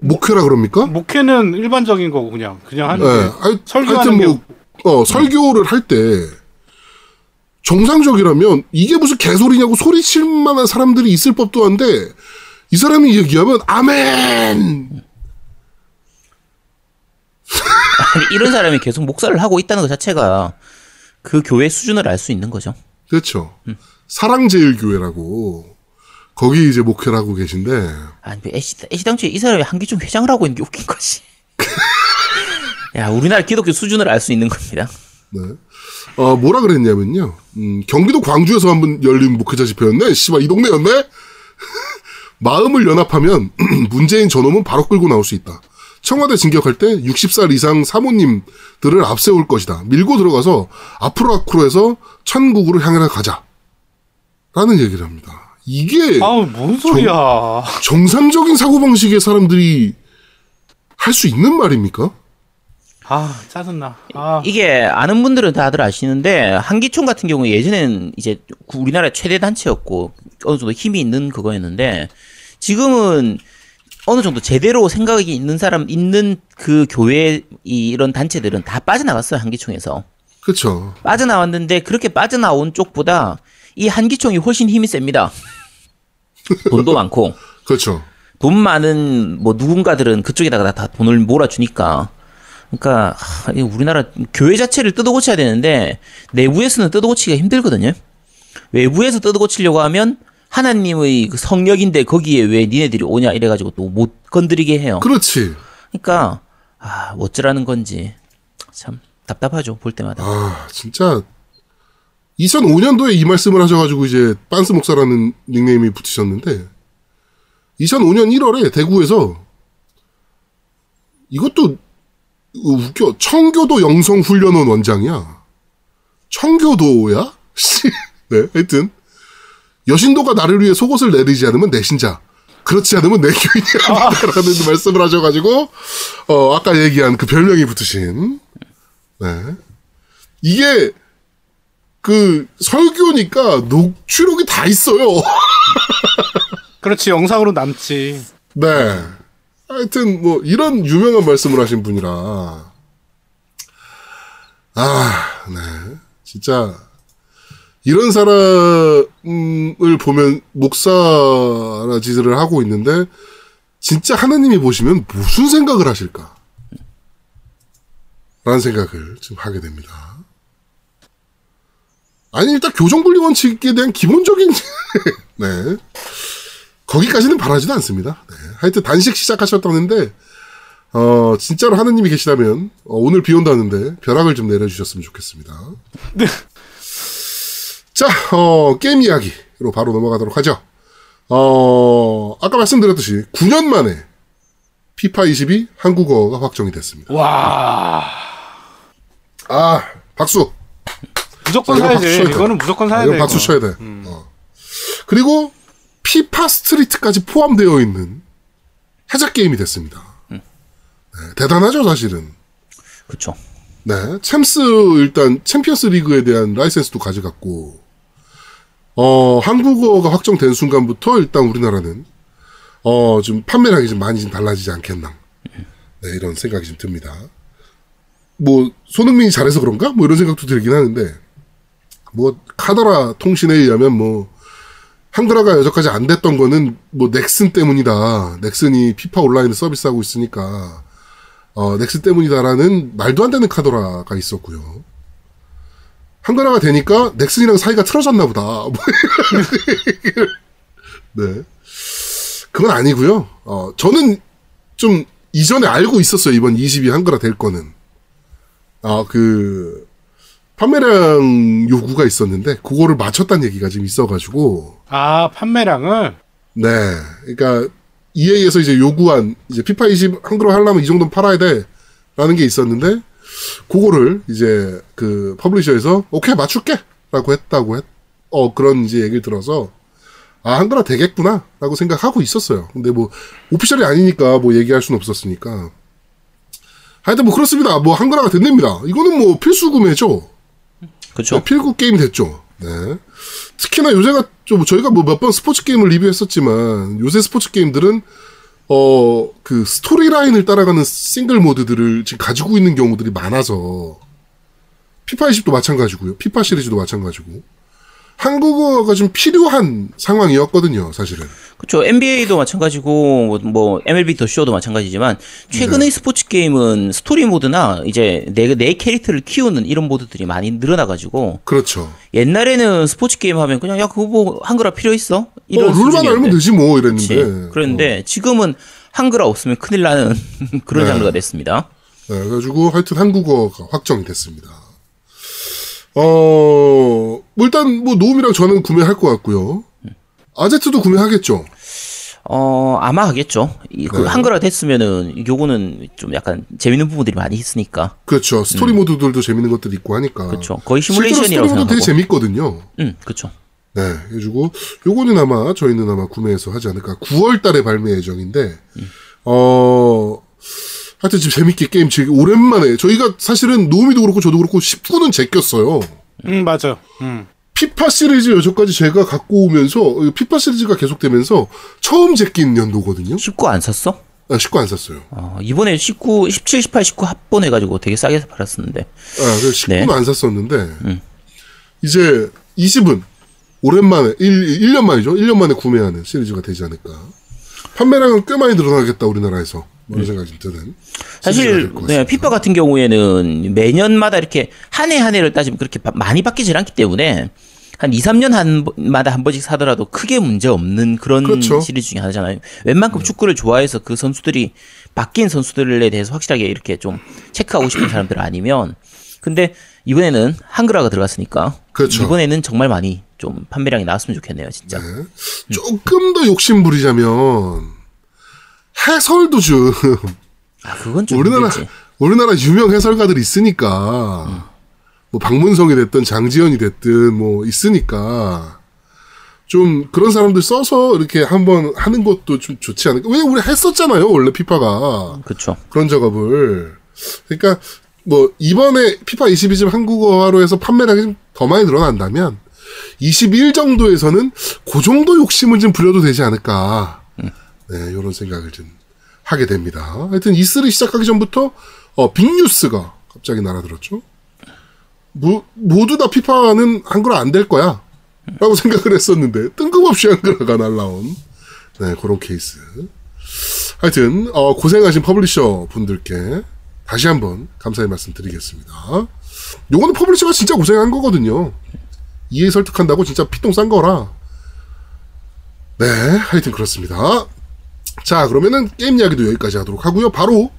목회라 그럽니까? 목회는 일반적인 거고 그냥 그냥 하는 예. 게 하여- 설교하는 하여튼 게뭐 어, 설교를 할 때 정상적이라면 이게 무슨 개소리냐고 소리칠 만한 사람들이 있을 법도 한데 이 사람이 얘기하면 아멘. 이런 사람이 계속 목사를 하고 있다는 것 자체가 그 교회 수준을 알 수 있는 거죠. 그렇죠. 사랑제일교회라고 거기 이제 목회를 하고 계신데 아니, 뭐 애시, 애시당초에 이 사람이 한기총 회장을 하고 있는 게 웃긴 거지. 야, 우리나라 기독교 수준을 알 수 있는 겁니다. 네. 어, 뭐라 그랬냐면요. 음, 경기도 광주에서 한번 열린 목회자 집회였네. 씨발, 이 동네였네? 마음을 연합하면 문재인 저놈은 바로 끌고 나올 수 있다. 청와대 진격할 때 60살 이상 사모님들을 앞세울 것이다. 밀고 들어가서 앞으로 앞으로 해서 천국으로 향해 가자. 라는 얘기를 합니다. 이게 아우 뭔 소리야? 정상적인 사고방식의 사람들이 할 수 있는 말입니까? 아 짜증나. 아 이게 아는 분들은 다들 아시는데 한기총 같은 경우에 예전에는 이제 우리나라 최대 단체였고 어느 정도 힘이 있는 그거였는데 지금은 어느 정도 제대로 생각이 있는 사람 있는 그 교회 이 이런 단체들은 다 빠져나갔어요 한기총에서 그렇죠. 빠져나왔는데 그렇게 빠져나온 쪽보다 이 한기총이 훨씬 힘이 셉니다. 돈도 많고 그렇죠. 돈 많은 뭐 누군가들은 그쪽에다가 다 돈을 몰아주니까 그러니까 우리나라 교회 자체를 뜯어고쳐야 되는데 내부에서는 뜯어고치기가 힘들거든요. 외부에서 뜯어고치려고 하면 하나님의 그 성역인데 거기에 왜 니네들이 오냐 이래가지고 또 못 건드리게 해요. 그렇지. 그러니까 아 어쩌라는 건지 참 답답하죠 볼 때마다. 아, 진짜 2005년도에 이 말씀을 하셔가지고 이제 빤스 목사라는 닉네임이 붙으셨는데 2005년 1월에 대구에서 이것도 웃겨. 청교도 영성훈련원 원장이야. 청교도야? 씨. 네, 하여튼. 여신도가 나를 위해 속옷을 내리지 않으면 내 신자. 그렇지 않으면 내 교인이 아니다라는 말씀을 하셔가지고, 어, 아까 얘기한 그 별명이 붙으신. 네. 이게, 그, 설교니까 녹취록이 다 있어요. 그렇지 영상으로 남지. 네. 하여튼 뭐 이런 유명한 말씀을 하신 분이라 아, 네. 진짜 이런 사람을 보면 목사라 짓을 하고 있는데 진짜 하나님이 보시면 무슨 생각을 하실까? 라는 생각을 지금 하게 됩니다. 아니 일단 교정분리 원칙에 대한 기본적인 네. 거기까지는 바라지도 않습니다. 네. 하여튼 단식 시작하셨다는데 어 진짜로 하느님이 계시다면 어, 오늘 비 온다는데 벼락을 좀 내려주셨으면 좋겠습니다. 자, 어, 게임 이야기로 바로 넘어가도록 하죠. 어, 아까 말씀드렸듯이 9년 만에 피파 22 한국어가 확정이 됐습니다. 와 아, 박수. 무조건 자, 사야지. 이거는 무조건 아, 사야 돼. 박수. 쳐야 돼. 어. 그리고 피파 스트리트까지 포함되어 있는 해적 게임이 됐습니다. 네, 대단하죠, 사실은. 그렇죠. 네, 챔스 일단 챔피언스 리그에 대한 라이센스도 가져갔고, 어 한국어가 확정된 순간부터 일단 우리나라는 어좀 판매량이 좀 많이 좀 달라지지 않겠나, 네 이런 생각이 좀 듭니다. 뭐 손흥민이 잘해서 그런가? 뭐 이런 생각도 들긴 하는데, 뭐 카더라 통신에 의하면 뭐 한글화가 여전까지 안 됐던 거는 뭐 넥슨 때문이다. 넥슨이 피파 온라인을 서비스하고 있으니까 어, 넥슨 때문이다라는 말도 안 되는 카더라가 있었고요. 한글화가 되니까 넥슨이랑 사이가 틀어졌나 보다. 뭐 네. 그건 아니고요. 어, 저는 좀 이전에 알고 있었어요. 이번 22 한글화 될 거는. 아, 그 판매량 요구가 있었는데 그거를 맞췄다는 얘기가 지금 있어가지고 아 판매량을 네, 그러니까 EA에서 이제 요구한 이제 피파 20 한글화 하려면 이 정도는 팔아야 돼라는 게 있었는데 그거를 이제 그 publisher에서 오케이 맞출게라고 했다고 했, 어 그런 이제 얘기를 들어서 아 한글화 되겠구나라고 생각하고 있었어요. 근데 뭐 official이 아니니까 뭐 얘기할 수는 없었으니까 하여튼 뭐 그렇습니다. 뭐 한글화가 된답니다. 이거는 뭐 필수 구매죠. 그렇죠. 필구 게임이 됐죠. 네. 특히나 요새가 좀 저희가 뭐 몇 번 스포츠 게임을 리뷰했었지만 요새 스포츠 게임들은 어 그 스토리 라인을 따라가는 싱글 모드들을 지금 가지고 있는 경우들이 많아서 피파 20도 마찬가지고요. 피파 시리즈도 마찬가지고 한국어가 좀 필요한 상황이었거든요, 사실은. 그렇죠. NBA도 마찬가지고 뭐, 뭐 MLB 더 쇼도 마찬가지지만 최근의 스포츠 게임은 스토리 모드나 이제 내, 내 캐릭터를 키우는 이런 모드들이 많이 늘어나 가지고 그렇죠. 옛날에는 스포츠 게임 하면 그냥 야 그거 뭐 한글화 필요 있어? 어, 룰만. 알면 되지 뭐 그렇지. 이랬는데. 그런데 지금은 한글화 없으면 큰일 나는 그런 네. 장르가 됐습니다. 네, 그래가지고 하여튼 한국어가 확정이 됐습니다. 어, 뭐 일단 뭐 노움이랑 저는 구매할 것 같고요. 아제트도 구매하겠죠. 어 아마 하겠죠. 이, 그 네. 한글화 됐으면은 요거는 좀 약간 재밌는 부분들이 많이 있으니까. 그렇죠. 스토리 모드들도 재밌는 것들이 있고 하니까. 음. 그렇죠. 거의 시뮬레이션이라고 모드 되게 생각하고. 재밌거든요. 음, 그렇죠. 네, 해주고 요거는 아마 저희는 아마 구매해서 하지 않을까. 9월 달에 발매 예정인데 어 하여튼 지금 재밌게 게임 즐기 오랜만에 저희가 사실은 노미도 그렇고 저도 그렇고 19는 제꼈어요. 음 맞아. 음. 피파 시리즈 여전까지 제가 갖고 오면서 어, 피파 시리즈가 계속되면서 처음 제낀 연도거든요. 19 안 샀어? 아, 19 안 샀어요. 어, 이번에 19, 17, 18, 19 합본해가지고 되게 싸게 팔았었는데. 아, 그래서 19는 네. 안 샀었는데 이제 20은 오랜만에 1, 1년 만이죠. 1년 만에 구매하는 시리즈가 되지 않을까. 판매량은 꽤 많이 늘어나겠다 우리나라에서. 뭐 이런 생각이 좀 드는. 사실. 네, 피파 같은 경우에는 매년마다 이렇게 한 해 한 해를 따지면 그렇게 바- 많이 바뀌질 않기 때문에 한 2, 3년 한 마다 한 번씩 사더라도 크게 문제 없는 그런 그렇죠. 시리즈 중에 하나잖아요. 웬만큼 축구를 좋아해서 그 선수들이 바뀐 선수들에 대해서 확실하게 이렇게 좀 체크하고 싶은 사람들 아니면 근데 이번에는 한글화가 들어갔으니까 그렇죠. 이번에는 정말 많이 좀 판매량이 나왔으면 좋겠네요, 진짜. 조금 더 욕심 부리자면 해설도 좀. 아, 그건 좀 우리나라 힘들지. 우리나라 유명 해설가들이 있으니까. 뭐 박문성이 됐든 장지현이 됐든 뭐 있으니까. 좀 그런 사람들 써서 이렇게 한번 하는 것도 좀 좋지 않을까? 왜 우리 했었잖아요 원래 피파가. 그렇죠. 그런 작업을. 그러니까 뭐 이번에 피파 22점 한국어화로 해서 판매량이 좀 더 많이 늘어난다면 21 정도에서는 그 정도 욕심은 좀 부려도 되지 않을까 네 이런 생각을 좀 하게 됩니다. 하여튼 E3 시작하기 전부터 어, 빅뉴스가 갑자기 날아들었죠. 모, 모두 다 피파는 한글화 안될 거야. 라고 생각을 했었는데, 뜬금없이 한글화가 날라온, 네, 그런 케이스. 하여튼, 어, 고생하신 publisher 분들께 다시 한번 감사의 말씀 드리겠습니다. 요거는 publisher가 진짜 고생한 거거든요. 이해 설득한다고 진짜 피똥 싼 거라. 네, 하여튼 그렇습니다. 자, 그러면은 게임 이야기도 여기까지 하도록 하고요. 바로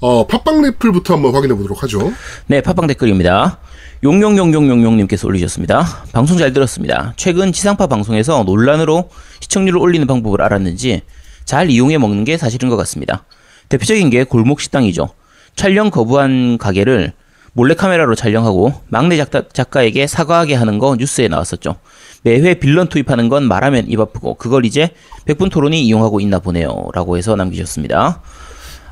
어, 팟빵 리플부터 한번 확인해 보도록 하죠. 네, 팟빵 댓글입니다. 용용용용용용님께서 올리셨습니다. 방송 잘 들었습니다. 최근 지상파 방송에서 논란으로 시청률을 올리는 방법을 알았는지 잘 이용해 먹는 게 사실인 것 같습니다. 대표적인 게 골목 식당이죠. 촬영 거부한 가게를 몰래카메라로 촬영하고 막내 작가, 작가에게 사과하게 하는 거 뉴스에 나왔었죠. 매회 빌런 투입하는 건 말하면 입 아프고 그걸 이제 백분 토론이 이용하고 있나 보네요. 라고 해서 남기셨습니다.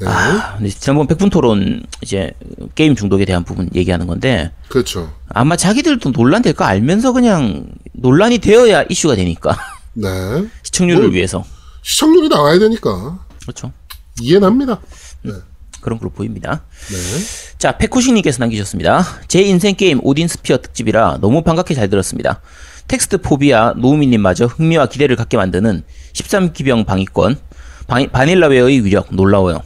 네. 아, 근데 지난번 백분 토론 이제 게임 중독에 대한 부분 얘기하는 건데 그렇죠. 아마 자기들도 논란될 거 알면서 그냥 논란이 되어야 이슈가 되니까 네. 시청률을 뭐, 위해서 시청률이 나와야 되니까 그렇죠 이해는 합니다. 네. 그런 걸로 보입니다. 네. 자 페쿠시님께서 남기셨습니다. 제 인생 게임 오딘 스피어 특집이라 너무 반갑게 잘 들었습니다. 텍스트 포비아 노우미님마저 흥미와 기대를 갖게 만드는 13기병 방위권 바, 바닐라웨어의 위력 놀라워요.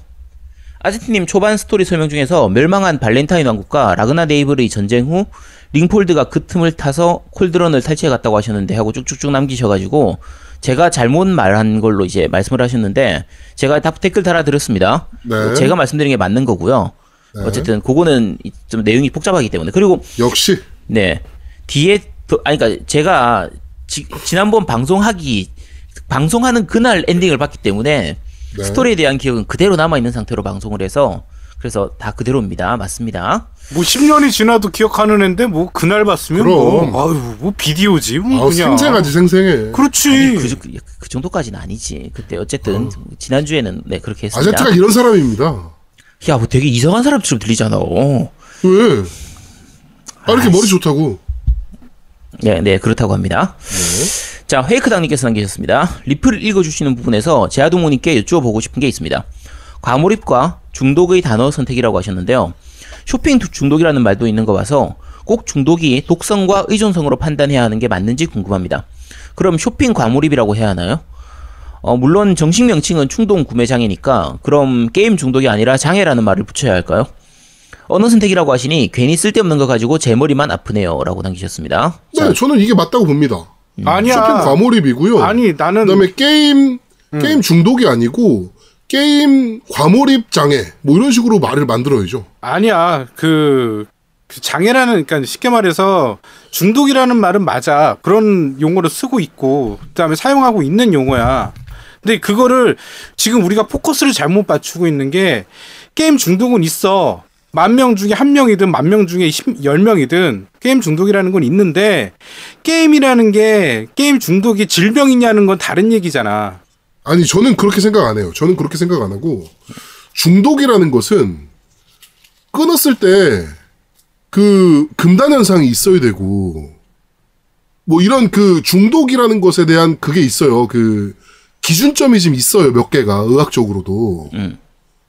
아제트님 초반 스토리 설명 중에서 멸망한 발렌타인 왕국과 라그나 네이블의 전쟁 후 링폴드가 그 틈을 타서 콜드런을 탈취해 갔다고 하셨는데 하고 쭉쭉쭉 남기셔가지고 제가 잘못 말한 걸로 이제 말씀을 하셨는데 제가 답 댓글 달아드렸습니다. 네. 제가 말씀드린 게 맞는 거고요. 어쨌든 그거는 이- 좀 내용이 복잡하기 때문에 그리고 역시 네 뒤에 더 아니 그러니까 제가 지, 지난번 방송하기 방송하는 그날 엔딩을 봤기 때문에 네. 스토리에 대한 기억은 그대로 남아 있는 상태로 방송을 해서 그래서 다 그대로입니다. 맞습니다. 뭐 10년이 지나도 기억하는 애인데 뭐 그날 봤으면 그럼. 뭐 아유 뭐 비디오지 뭐 아우, 그냥 생생하지 생생해. 그렇지 아니, 그, 정- 그 정도까지는 아니지. 그때 어쨌든 지난 주에는 네 그렇게 했습니다. 아제트가 이런 사람입니다. 야, 뭐 되게 이상한 사람처럼 들리잖아. 왜? 아 이렇게 머리 좋다고. 네, 네, 그렇다고 합니다. 자, 페이크당님께서 남기셨습니다. 리플을 읽어주시는 부분에서 제아동무님께 여쭈어보고 싶은 게 있습니다. 과몰입과 중독의 단어 선택이라고 하셨는데요. 쇼핑 두- 중독이라는 말도 있는 거 봐서 꼭 중독이 독성과 의존성으로 판단해야 하는 게 맞는지 궁금합니다. 그럼 쇼핑 과몰입이라고 해야 하나요? 어, 물론 정식 명칭은 충동 구매 장애니까 그럼 게임 중독이 아니라 장애라는 말을 붙여야 할까요? 언어 선택이라고 하시니 괜히 쓸데없는 거 가지고 제 머리만 아프네요. 라고 남기셨습니다. 네, 저는 이게 맞다고 봅니다. 아니야 쇼핑 과몰입이고요. 아니 나는 그다음에 게임 게임 중독이 아니고 게임 과몰입 장애 뭐 이런 식으로 말을 만들어야죠. 아니야 그, 그 장애라는 그러니까 쉽게 말해서 중독이라는 말은 맞아 그런 용어를 쓰고 있고 그다음에 사용하고 있는 용어야 근데 그거를 지금 우리가 포커스를 잘못 맞추고 있는 게 게임 중독은 있어 만 명 중에 한 명이든 만 명 중에 10, 10명이든 게임 중독이라는 건 있는데 게임이라는 게 게임 중독이 질병이냐는 건 다른 얘기잖아 아니 저는 그렇게 생각 안 해요. 저는 그렇게 생각 안 하고 중독이라는 것은 끊었을 때 그 금단 현상이 있어야 되고 뭐 이런 그 중독이라는 것에 대한 그게 있어요. 그 기준점이 좀 있어요. 몇 개가 의학적으로도. 음.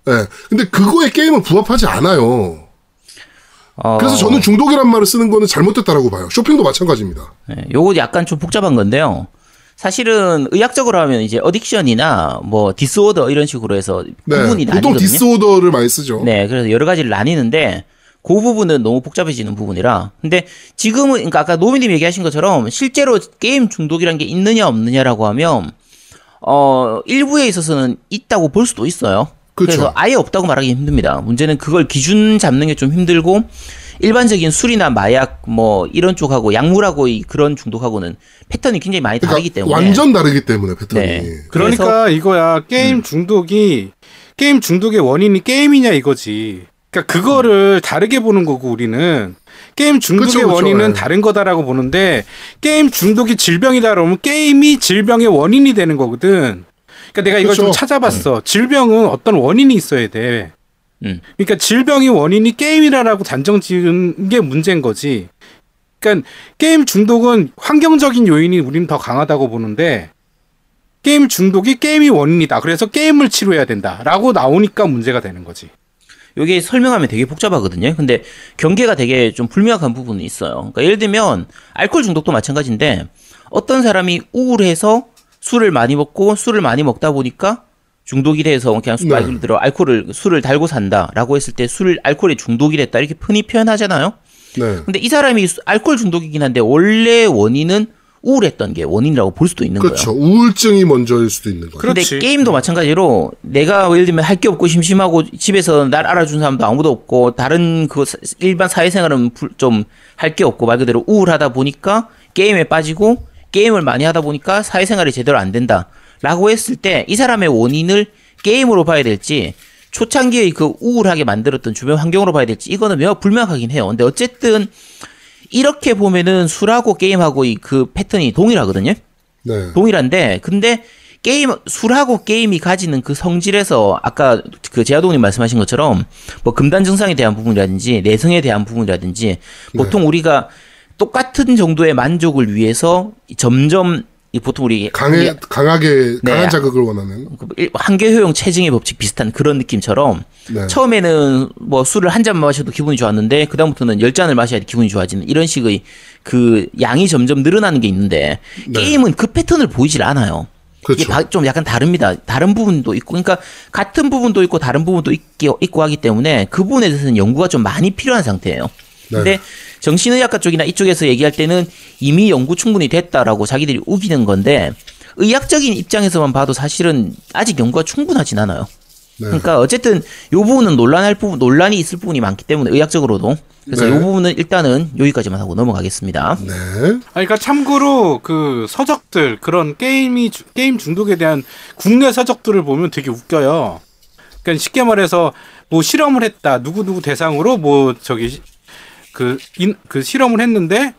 예. 근데 그거에 게임은 부합하지 않아요. 어, 그래서 저는 중독이란 말을 쓰는 거는 잘못됐다라고 봐요. 쇼핑도 마찬가지입니다. 네, 요거 약간 좀 복잡한 건데요. 사실은 의학적으로 하면 이제 addiction이나 뭐 disorder 이런 식으로 해서 네. 구분이 보통 나뉘거든요. disorder를 많이 쓰죠. 네, 그래서 여러 가지를 나뉘는데 그 부분은 너무 복잡해지는 부분이라. 근데 지금은 그러니까 아까 노미님 얘기하신 것처럼 실제로 게임 중독이란 게 있느냐 없느냐라고 하면 어 일부에 있어서는 있다고 볼 수도 있어요. 그 그쵸. 래서 아예 없다고 말하기 힘듭니다. 문제는 그걸 기준 잡는 게 좀 힘들고 일반적인 술이나 마약 뭐 이런 쪽하고 약물하고의 그런 중독하고는 패턴이 굉장히 많이 다르기 그러니까 때문에 완전 다르기 때문에 패턴이. 네. 그러니까 이거야 게임 중독이 게임 중독의 원인이 게임이냐 이거지. 그러니까 그거를 다르게 보는 거고 우리는 게임 중독의 그쵸, 그쵸, 원인은 예. 다른 거다라고 보는데 게임 중독이 질병이다 그러면 게임이 질병의 원인이 되는 거거든. 그러니까 내가 이걸 좀 그쵸. 찾아봤어. 질병은 어떤 원인이 있어야 돼. 음. 그러니까 질병이 원인이 게임이라라고 단정 지은 게 문제인 거지. 그러니까 게임 중독은 환경적인 요인이 우리는 더 강하다고 보는데 게임 중독이 게임이 원인이다. 그래서 게임을 치료해야 된다라고 나오니까 문제가 되는 거지. 요게 설명하면 되게 복잡하거든요. 근데 경계가 되게 좀 불명확한 부분이 있어요. 그러니까 예를 들면 알코올 중독도 마찬가지인데 어떤 사람이 우울해서 술을 많이 먹고 술을 많이 먹다 보니까 중독이 돼서 그냥 술 네. 말 그대로 알코올을 술을 달고 산다라고 했을 때 술 알코올에 중독이 됐다 이렇게 흔히 표현하잖아요. 네. 근데 이 사람이 수- 알코올 중독이긴 한데 원래 원인은 우울했던 게 원인이라고 볼 수도 있는 거예요. 그렇죠. 우울증이 먼저일 수도 있는 거예요. 그렇지. 게임도 마찬가지로 내가 예를 들면 할 게 없고 심심하고 집에서 날 알아준 사람도 아무도 없고 다른 그 사- 일반 사회생활은 좀 할 게 없고 말 그대로 우울하다 보니까 게임에 빠지고 게임을 많이 하다 보니까 사회생활이 제대로 안 된다 라고 했을 때 이 사람의 원인을 게임으로 봐야 될지 초창기의 그 우울하게 만들었던 주변 환경으로 봐야 될지 이거는 매우 불명확하긴 해요. 근데 어쨌든 이렇게 보면은 술하고 게임하고 이 그 패턴이 동일하거든요. 네. 동일한데 근데 게임 술하고 게임이 가지는 그 성질에서 아까 그 제아동님 말씀하신 것처럼 뭐 금단 증상에 대한 부분이라든지 내성에 대한 부분이라든지 보통 우리가 똑같은 정도의 만족을 위해서 점점 이 보통 우리 강해 우리 강하게 네. 강한 자극을 원하는. 그 일- 한계 효용 체증의 법칙 비슷한 그런 느낌처럼 네. 처음에는 뭐 술을 한 잔 마셔도 기분이 좋았는데 그 다음부터는 열 잔을 마셔야 기분이 좋아지는 이런 식의 그 양이 점점 늘어나는 게 있는데 네. 게임은 그 패턴을 보이질 않아요. 이게 그렇죠. 바- 좀 약간 다릅니다. 다른 부분도 있고, 그러니까 같은 부분도 있고 다른 부분도 있고 하기 때문에 그 부분에 대해서는 연구가 좀 많이 필요한 상태예요. 네. 근데 정신의학과 쪽이나 이쪽에서 얘기할 때는 이미 연구 충분히 됐다라고 자기들이 우기는 건데 의학적인 입장에서만 봐도 사실은 아직 연구가 충분하진 않아요. 네. 그러니까 어쨌든 요 부분은 논란할 부분 논란이 있을 부분이 많기 때문에 의학적으로도 그래서 네. 요 부분은 일단은 여기까지만 하고 넘어가겠습니다. 네. 아니, 그러니까 참고로 그 서적들 그런 게임이 주- 게임 중독에 대한 국내 서적들을 보면 되게 웃겨요. 그러니까 쉽게 말해서 뭐 실험을 했다 누구 누구 대상으로 뭐 저기 그, 인, 그 실험을 했는데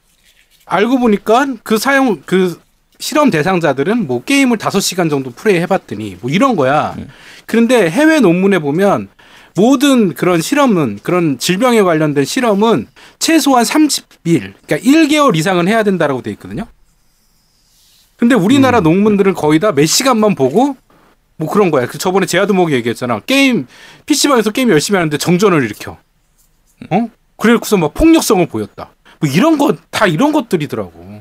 알고 보니까 그 사용 그 실험 대상자들은 뭐 게임을 다섯 시간 정도 플레이 해봤더니 뭐 이런 거야. 그런데 해외 논문에 보면 모든 그런 실험은 그런 질병에 관련된 실험은 최소한 30일, 그러니까 1개월 이상은 해야 된다라고 돼 있거든요. 근데 우리나라 논문들은 거의 다 몇 시간만 보고 뭐 그런 거야. 그 저번에 제아드목이 얘기했잖아. 게임 PC방에서 게임 열심히 하는데 정전을 일으켜. 어? 그래서 막 폭력성을 보였다. 뭐 이런 거다 이런 것들이더라고.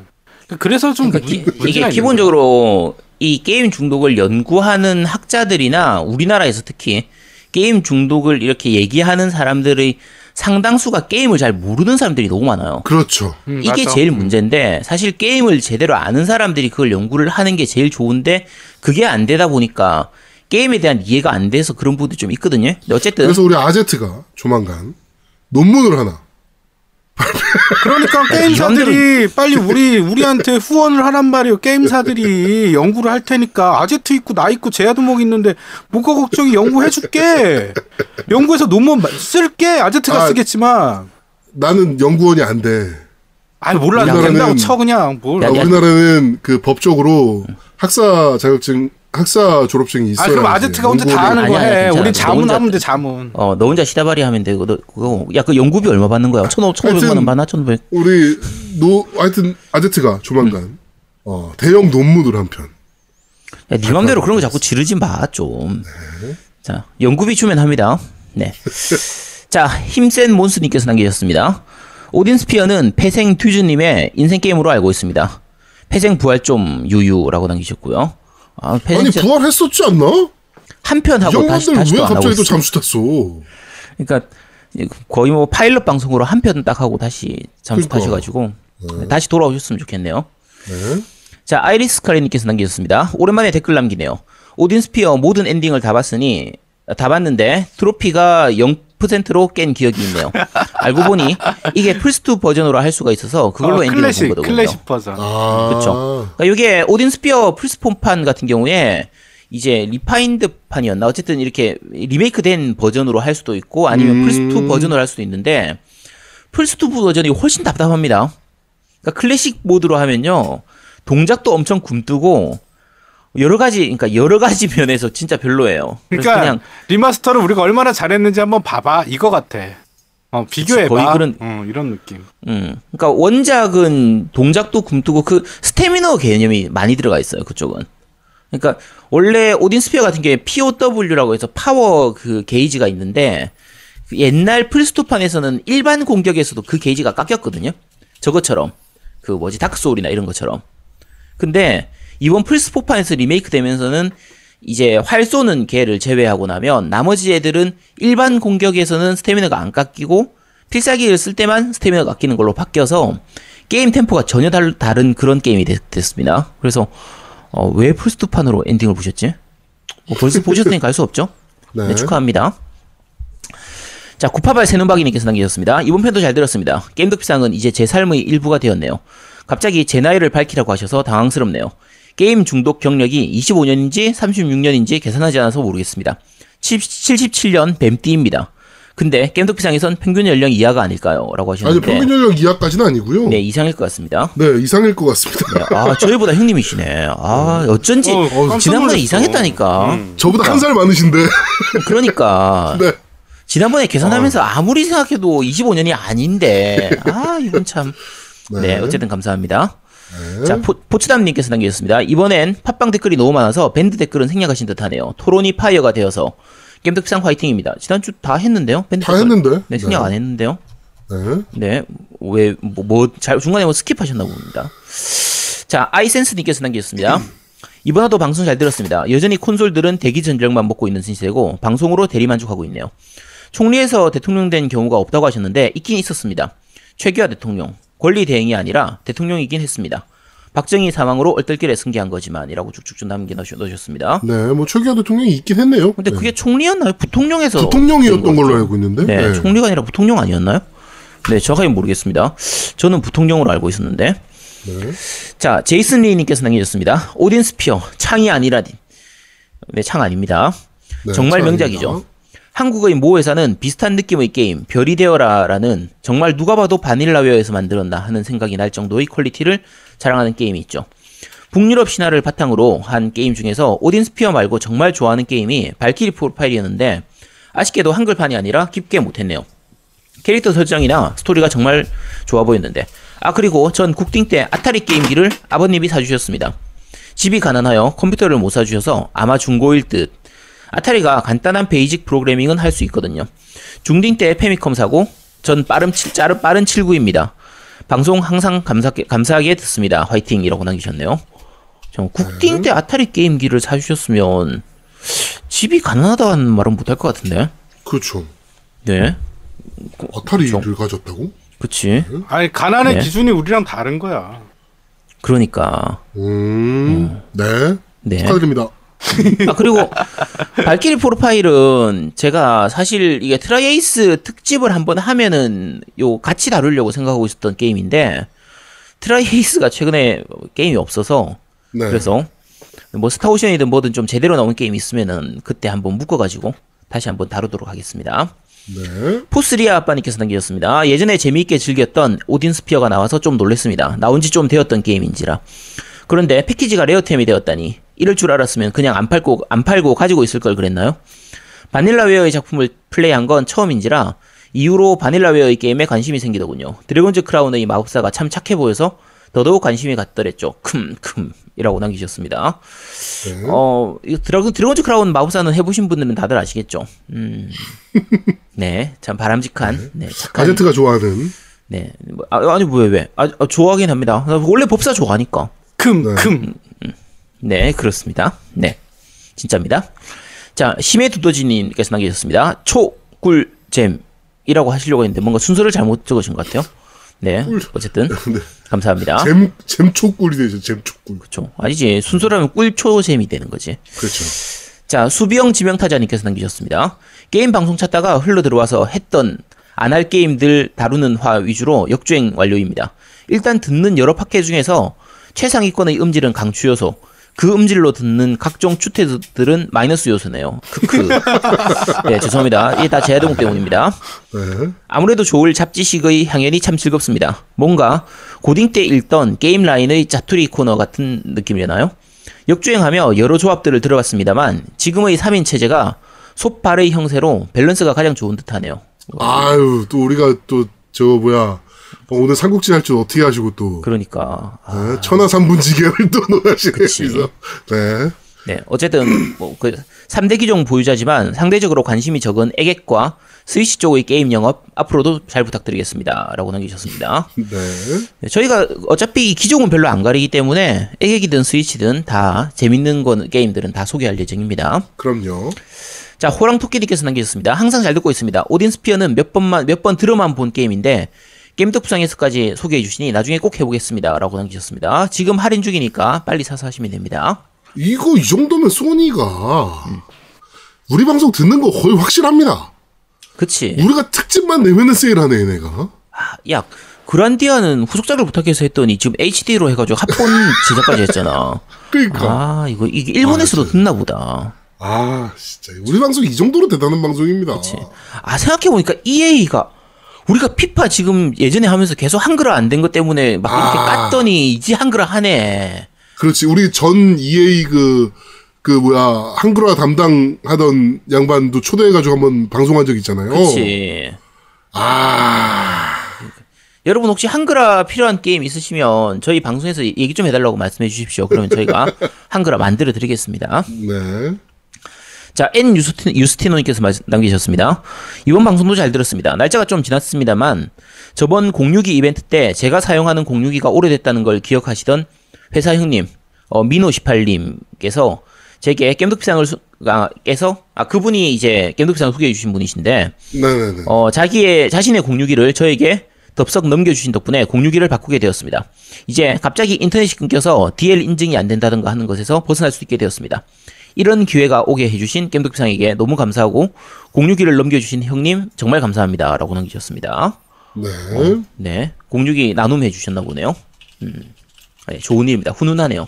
그래서 좀 그러니까 기- 이게 기본적으로 이 게임 중독을 연구하는 학자들이나 우리나라에서 특히 게임 중독을 이렇게 얘기하는 사람들의 상당수가 게임을 잘 모르는 사람들이 너무 많아요. 그렇죠. 음, 이게 맞아. 제일 문제인데 사실 게임을 제대로 아는 사람들이 그걸 연구를 하는 게 제일 좋은데 그게 안 되다 보니까 게임에 대한 이해가 안 돼서 그런 부분도 좀 있거든요. 근데 어쨌든 그래서 우리 아제트가 조만간 논문을 하나 그러니까 게임사들이 빨리 우리 우리한테 후원을 하란 말이에요. 게임사들이 연구를 할 테니까 아제트 있고 나 있고 제아도목 있는데 뭐가 걱정이 연구해 줄게. 연구해서 논문 마- 쓸게. 아제트가 아, 쓰겠지만. 나는 연구원이 안 돼. 아 몰라 우리나라는- 된다고 쳐 그냥 뭘. 아, 야, 야. 우리나라는 그 법적으로 학사 자격증 학사 졸업증이 아 있어야 그럼 아제트가 혼자 다 하는 거 아니야, 해. 괜찮아. 우리 너 자문 혼자- 하면 돼 자문. 어, 너 혼자 시다바리 하면 돼. 그거, 그거 야 그 연구비 얼마 받는 거야? 1,500만 원 받나? 1,500. 우리 노 하여튼 아제트가 조만간 어, 대형 논문을 한 편. 야, 네 맘대로 그런 거 자꾸 지르지 마, 좀. 자, 연구비 주면 합니다. 네. 자, 힘센 몬스님께서 남기셨습니다. 오딘 스피어는 폐생 듀즈님의 인생 게임으로 알고 있습니다. 폐생 부활 좀 유유라고 남기셨고요. 아, 아니 부활했었지 않나? 한편 이 하고 다시 다시 왜 하고 갑자기 또. 잠수 탔어? 그러니까 거의 뭐 파일럿 방송으로 한 편 딱 하고 다시 잠수 그러니까. 타셔가지고 다시 돌아오셨으면 좋겠네요. 네. 자, 아이리스 카레님께서 남기셨습니다. 오랜만에 댓글 남기네요. 오딘 스피어 모든 엔딩을 다 봤으니 다 봤는데 트로피가 0% 로 깬 기억이 있네요. 알고 보니 이게 플스2 버전으로 할 수가 있어서 그걸로 어, 엔딩을 클래식 본 거거든요. 클래식 버전. 아, 그쵸. 그러니까 이게 오딘 스피어 플스포판 같은 경우에 이제 refined 판이었나 어쨌든 이렇게 리메이크된 버전으로 할 수도 있고 아니면 음. 플스2 버전으로 할 수도 있는데 플스2 버전이 훨씬 답답합니다. 그러니까 클래식 모드로 하면요 동작도 엄청 굼뜨고 여러 가지 그러니까 여러 가지 면에서 진짜 별로예요. 그러니까 그냥 remaster를 우리가 얼마나 잘했는지 한번 봐봐 이거 같아. 어 비교해봐. 거의 그런- 어, 이런 느낌. 음, 그러니까 원작은 동작도 굼뜨고 그 스태미너 개념이 많이 들어가 있어요. 그쪽은. 그러니까 원래 오딘 스피어 같은 경우에 POW라고 해서 파워 그 게이지가 있는데 그 옛날 플스two판에서는 일반 공격에서도 그 게이지가 깎였거든요. 저것처럼 그 뭐지 다크 소울이나 이런 것처럼. 근데 이번 플스4판에서 리메이크 되면서는 이제 활 쏘는 개를 제외하고 나면 나머지 애들은 일반 공격에서는 스태미너가 안 깎이고 필살기를 쓸 때만 스태미너가 깎이는 걸로 바뀌어서 게임 템포가 전혀 달, 다른 그런 게임이 됐, 습니다 그래서 어, 왜 플스2판으로 엔딩을 보셨지? 뭐 벌써 보셨으니까 알 수 없죠? 네. 네, 축하합니다. 자, 구파발 새눈박이님께서 남기셨습니다. 이번 편도 잘 들었습니다. 게임 덕비상은 이제 제 삶의 일부가 되었네요. 갑자기 제 나이를 밝히라고 하셔서 당황스럽네요. 게임 중독 경력이 25년인지 36년인지 계산하지 않아서 모르겠습니다. 77년 뱀띠입니다. 근데 게임 덕비상에선 평균 연령 이하가 아닐까요? 라고 아니 하셨는데 평균 연령 이하까지는 아니고요. 네, 네. 이상일 것 같습니다. 이상일 것 같습니다. 네, 아, 저희보다 형님이시네. 아, 어쩐지 어, 깜짝 지난번에. 이상했다니까. 음. 저보다 한 살 많으신데. 그러니까 네. 지난번에 계산하면서 아무리 생각해도 25년이 아닌데 아 이건 참 네, 네. 어쨌든 감사합니다. 자 포, 포츠담님께서 남겨주셨습니다. 이번엔 팟빵 댓글이 너무 많아서 밴드 댓글은 생략하신 듯 하네요. 토론이 파이어가 되어서 겜덕비상 화이팅입니다. 지난주 다 했는데요. 밴드 다 댓글. 했는데. 네 생략 안 했는데요. 네. 네, 왜, 뭐, 뭐, 잘, 중간에 뭐 skip하셨나 봅니다. 자, 아이센스님께서 남기셨습니다. 이번 화도 방송 잘 들었습니다. 여전히 콘솔들은 대기 전력만 먹고 있는 시세고, 방송으로 대리 만족하고 있네요. 총리에서 대통령 된 경우가 없다고 하셨는데, 있긴 있었습니다. 최규하 대통령. 권리 대행이 아니라 대통령이긴 했습니다. 박정희 사망으로 얼떨결에 승계한 거지만이라고 쭉쭉쭉 남겨 넣으셨- 넣으셨습니다. 네, 뭐 최기하 대통령이 있긴 했네요. 근데 네. 그게 총리였나요? 부통령에서. 부통령이었던 된 걸로? 알고 있는데. 네, 네. 총리가 아니라 부통령 아니었나요? 네, 정확하게 모르겠습니다. 저는 부통령으로 알고 있었는데. 네. 자, 제이슨 리님께서 남겨주셨습니다. 오딘 스피어, 창이 아니라딘. 네, 창 아닙니다. 네, 정말 참 명작이죠. 아닙니다. 한국의 모 회사는 비슷한 느낌의 게임, 별이 되어라라는 정말 누가 봐도 바닐라웨어에서 만들었나 하는 생각이 날 정도의 퀄리티를 자랑하는 게임이 있죠. 북유럽 신화를 바탕으로 한 게임 중에서 오딘 스피어 말고 정말 좋아하는 게임이 발키리 프로파일이었는데 아쉽게도 한글판이 아니라 깊게 못했네요. 캐릭터 설정이나 스토리가 정말 좋아 보였는데 아 그리고 전 국딩 때 아타리 게임기를 아버님이 사주셨습니다. 집이 가난하여 컴퓨터를 못 사주셔서 아마 중고일 듯 아타리가 간단한 베이직 프로그래밍은 할 수 있거든요. 중딩 때 페미컴 사고 전 빠른 칠 짜르 빠른 79입니다. 방송 항상 감사 감사하게 듣습니다. 화이팅이라고 남기셨네요. 저 국딩 때 아타리 게임기를 사주셨으면 집이 가난하다는 말은 못할 것 같은데. 그렇죠. 네, 아타리를 가졌다고? 그치. 아니 가난의 네. 기준이 우리랑 다른 거야. 그러니까. 음, 네. 네. 축하드립니다. 아 그리고 발키리 프로파일은 제가 사실 이게 트라이에이스 특집을 한번 하면은 요 같이 다루려고 생각하고 있었던 게임인데 트라이에이스가 최근에 게임이 없어서 네. 그래서 뭐 스타오션이든 뭐든 좀 제대로 나온 게임 있으면은 그때 한번 묶어가지고 다시 한번 다루도록 하겠습니다. 네. 포스리아 아빠님께서 남기셨습니다. 예전에 재미있게 즐겼던 오딘 스피어가 나와서 좀 놀랬습니다. 나온 지 좀 되었던 게임인지라. 그런데 패키지가 rare템이 되었다니 이럴 줄 알았으면 그냥 안 팔고 안 팔고 가지고 있을 걸 그랬나요? 바닐라웨어의 작품을 플레이한 건 처음인지라 이후로 바닐라웨어의 게임에 관심이 생기더군요. 드래곤즈 크라운의 마법사가 참 착해 보여서 더더욱 관심이 갔더랬죠. 큼큼이라고 남기셨습니다. 네. 어, 이 드래곤, 드래곤즈 크라운 마법사는 해보신 분들은 다들 아시겠죠? 음. 네, 참 바람직한, 네, 착한. 아제트가 좋아하는. 네. 뭐, 아, 아니, 왜, 왜? 아, 아, 좋아하긴 합니다. 나 원래 법사 좋아하니까. 큼, 네. 큼. 네, 그렇습니다. 네. 진짜입니다. 자, 심해 두더지님께서 남겨주셨습니다. 초꿀잼이라고 하시려고 했는데 뭔가 순서를 잘못 적으신 것 같아요. 네. 어쨌든, 감사합니다. 잼, 잼초꿀이 되죠, 잼초꿀. 그렇죠. 아니지. 순서라면 꿀초잼이 되는 거지. 그렇죠. 자, 수비형 지명타자님께서 남기셨습니다. 게임 방송 찾다가 흘러 들어와서 했던 안 할 게임들 다루는 화 위주로 역주행 완료입니다. 일단 듣는 여러 팟캐 중에서 최상위권의 음질은 강추여서 그 음질로 듣는 각종 추태들은 마이너스 요소네요. 크크. 네, 죄송합니다. 이게 다 제아드목 때문입니다. 네. 아무래도 좋을 잡지식의 향연이 참 즐겁습니다. 뭔가 고딩 때 읽던 게임 라인의 짜투리 코너 같은 느낌이잖아요. 역주행하며 여러 조합들을 들어봤습니다만 지금의 3인 체제가 솥발의 형태로 밸런스가 가장 좋은 듯하네요. 아유, 또 우리가 또, 저, 뭐야. 어, 오늘 삼국지 할 줄 어떻게 하시고 또. 그러니까 아, 네, 천하삼분지계를 또 논하시네요. 네. 네 어쨌든 뭐그 3대 기종 보유자지만 상대적으로 관심이 적은 에겟과 스위치 쪽의 게임 영업 앞으로도 잘 부탁드리겠습니다라고 남기셨습니다. 네. 네, 저희가 어차피 이 기종은 별로 안 가리기 때문에 에겟이든 스위치든 다 재밌는 건 게임들은 다 소개할 예정입니다. 그럼요. 자, 호랑토끼님께서 남기셨습니다. 항상 잘 듣고 있습니다. 오딘 스피어는 몇 번만, 몇 번 들어만 본 게임인데, 게임덕부상에서까지 소개해 주시니 나중에 꼭 해보겠습니다. 라고 남기셨습니다. 지금 할인 중이니까 빨리 사서 하시면 됩니다. 이거 이 정도면 소니가 우리 방송 듣는 거 거의 확실합니다. 그치? 우리가 특집만 내면은 세일하네, 얘네가. 아, 야, 그란디아는 후속작을 부탁해서 했더니 지금 HD로 해가지고 합본 제작까지 했잖아. 그러니까. 아, 이거, 이게 일본에서도 듣나 보다. 아, 진짜. 우리 방송 이 정도로 대단한 방송입니다. 아, 생각해보니까 EA가, 우리가 피파 지금 예전에 하면서 계속 한글화 안 된 것 때문에 막 이렇게 아. 깠더니 이제 한글화 하네. 그렇지. 우리 전 EA 그, 그 뭐야, 한글화 담당하던 양반도 초대해가지고 한번 방송한 적 있잖아요. 그치. 아, 여러분 혹시 한글화 필요한 게임 있으시면 저희 방송에서 얘기 좀 해달라고 말씀해 주십시오. 그러면 저희가 한글화 만들어 드리겠습니다. 네. 자, N 유스티, 유스티노님께서 말- 남기셨습니다. 이번 방송도 잘 들었습니다. 날짜가 좀 지났습니다만 저번 공유기 이벤트 때 제가 사용하는 공유기가 오래됐다는 걸 기억하시던 회사 형님, 어, 미노18님께서 제게 겜덕비상을 수, 아, 깨서 아 그분이 이제 겜덕비상을 소개해 주신 분이신데 네네네. 어, 자기의 자신의 공유기를 저에게 덥석 넘겨주신 덕분에 공유기를 바꾸게 되었습니다. 이제 갑자기 인터넷이 끊겨서 DL 인증이 안 된다든가 하는 것에서 벗어날 수 있게 되었습니다. 이런 기회가 오게 해주신 겜독비상에게 너무 감사하고 공유기를 넘겨주신 형님 정말 감사합니다. 라고 남기셨습니다. 네. 네. 공유기 나눔해 주셨나 보네요. 음. 네, 좋은 일입니다. 훈훈하네요.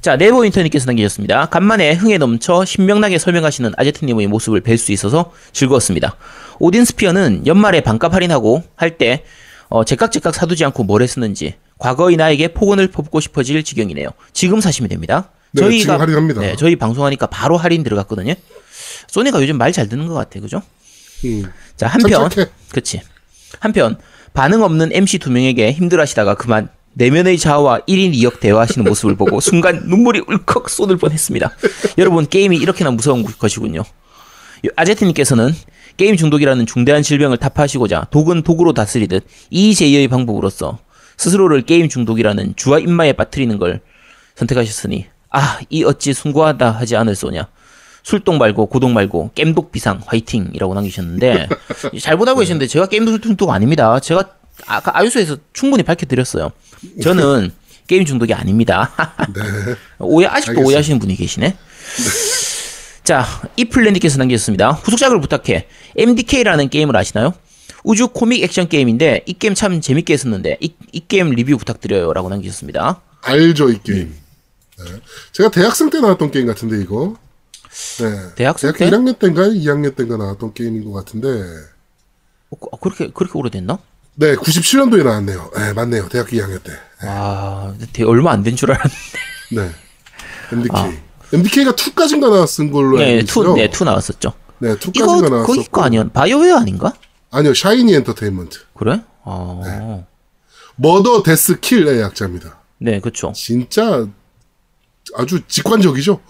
자, 네버 인터넷께서 남기셨습니다. 간만에 흥에 넘쳐 신명나게 설명하시는 아제트님의 모습을 뵐 수 있어서 즐거웠습니다. 오딘 스피어는 연말에 반값 할인하고 할 때 어, 제깍제깍 사두지 않고 뭘 했었는지 과거의 나에게 폭언을 퍼붓고 싶어질 지경이네요. 지금 사시면 됩니다. 네, 지금 할인합니다. 네, 저희 방송하니까 바로 할인 들어갔거든요. 소니가 요즘 말 잘 듣는 것 같아, 그죠? 음. 자, 한편. 그치. 한편, 반응 없는 MC 두 명에게 힘들어하시다가 그만 내면의 자아와 1인 2역 대화하시는 모습을 보고 순간 눈물이 울컥 쏟을 뻔했습니다. 여러분, 게임이 이렇게나 무서운 것이군요. 아제트님께서는 게임 중독이라는 중대한 질병을 타파하시고자 독은 독으로 다스리듯 이제의 방법으로서 스스로를 게임 중독이라는 주와 입마에 빠뜨리는 걸 선택하셨으니 아, 이 어찌 숭고하다 하지 않을 소냐. 술독 말고 고독 말고 겜독 비상 화이팅이라고 남기셨는데 잘못 알고 계셨는데 제가 게임 중독 아닙니다. 제가 아까 아유소에서 충분히 밝혀드렸어요. 저는 게임 중독이 아닙니다. 오해 아직도 알겠습니다. 오해하시는 분이 계시네. 자, 이플랜드께서 남기셨습니다. 후속작을 부탁해. MDK라는 게임을 아시나요? 우주 코믹 액션 게임인데 이 게임 참 재밌게 했었는데 이, 이 게임 리뷰 부탁드려요라고 남기셨습니다. 알죠, 이 게임. 네. 제가 대학생 때 나왔던 게임 같은데, 이거. 네. 대학생 대학교 때? 1학년 때인가 2학년 때인가 나왔던 게임인 것 같은데. 어, 그- 그렇게 그렇게 오래됐나? 네, 97년도에 나왔네요. 네, 맞네요. 대학교 2학년 때. 아, 되게 얼마 안 된 줄 알았는데. 네. MDK. MDK가 2까지인가 나왔은 걸로 아. 네, 있어요. two, 네, two 나왔었죠. 네, 2까지가 이거 나왔었고. 거기 거 아니야? 바이오웨어 아닌가? 아니요, 샤이니 엔터테인먼트. 그래? 아, 머더 데스 킬의 약자입니다. 네, 그렇죠. 진짜 아주 직관적이죠.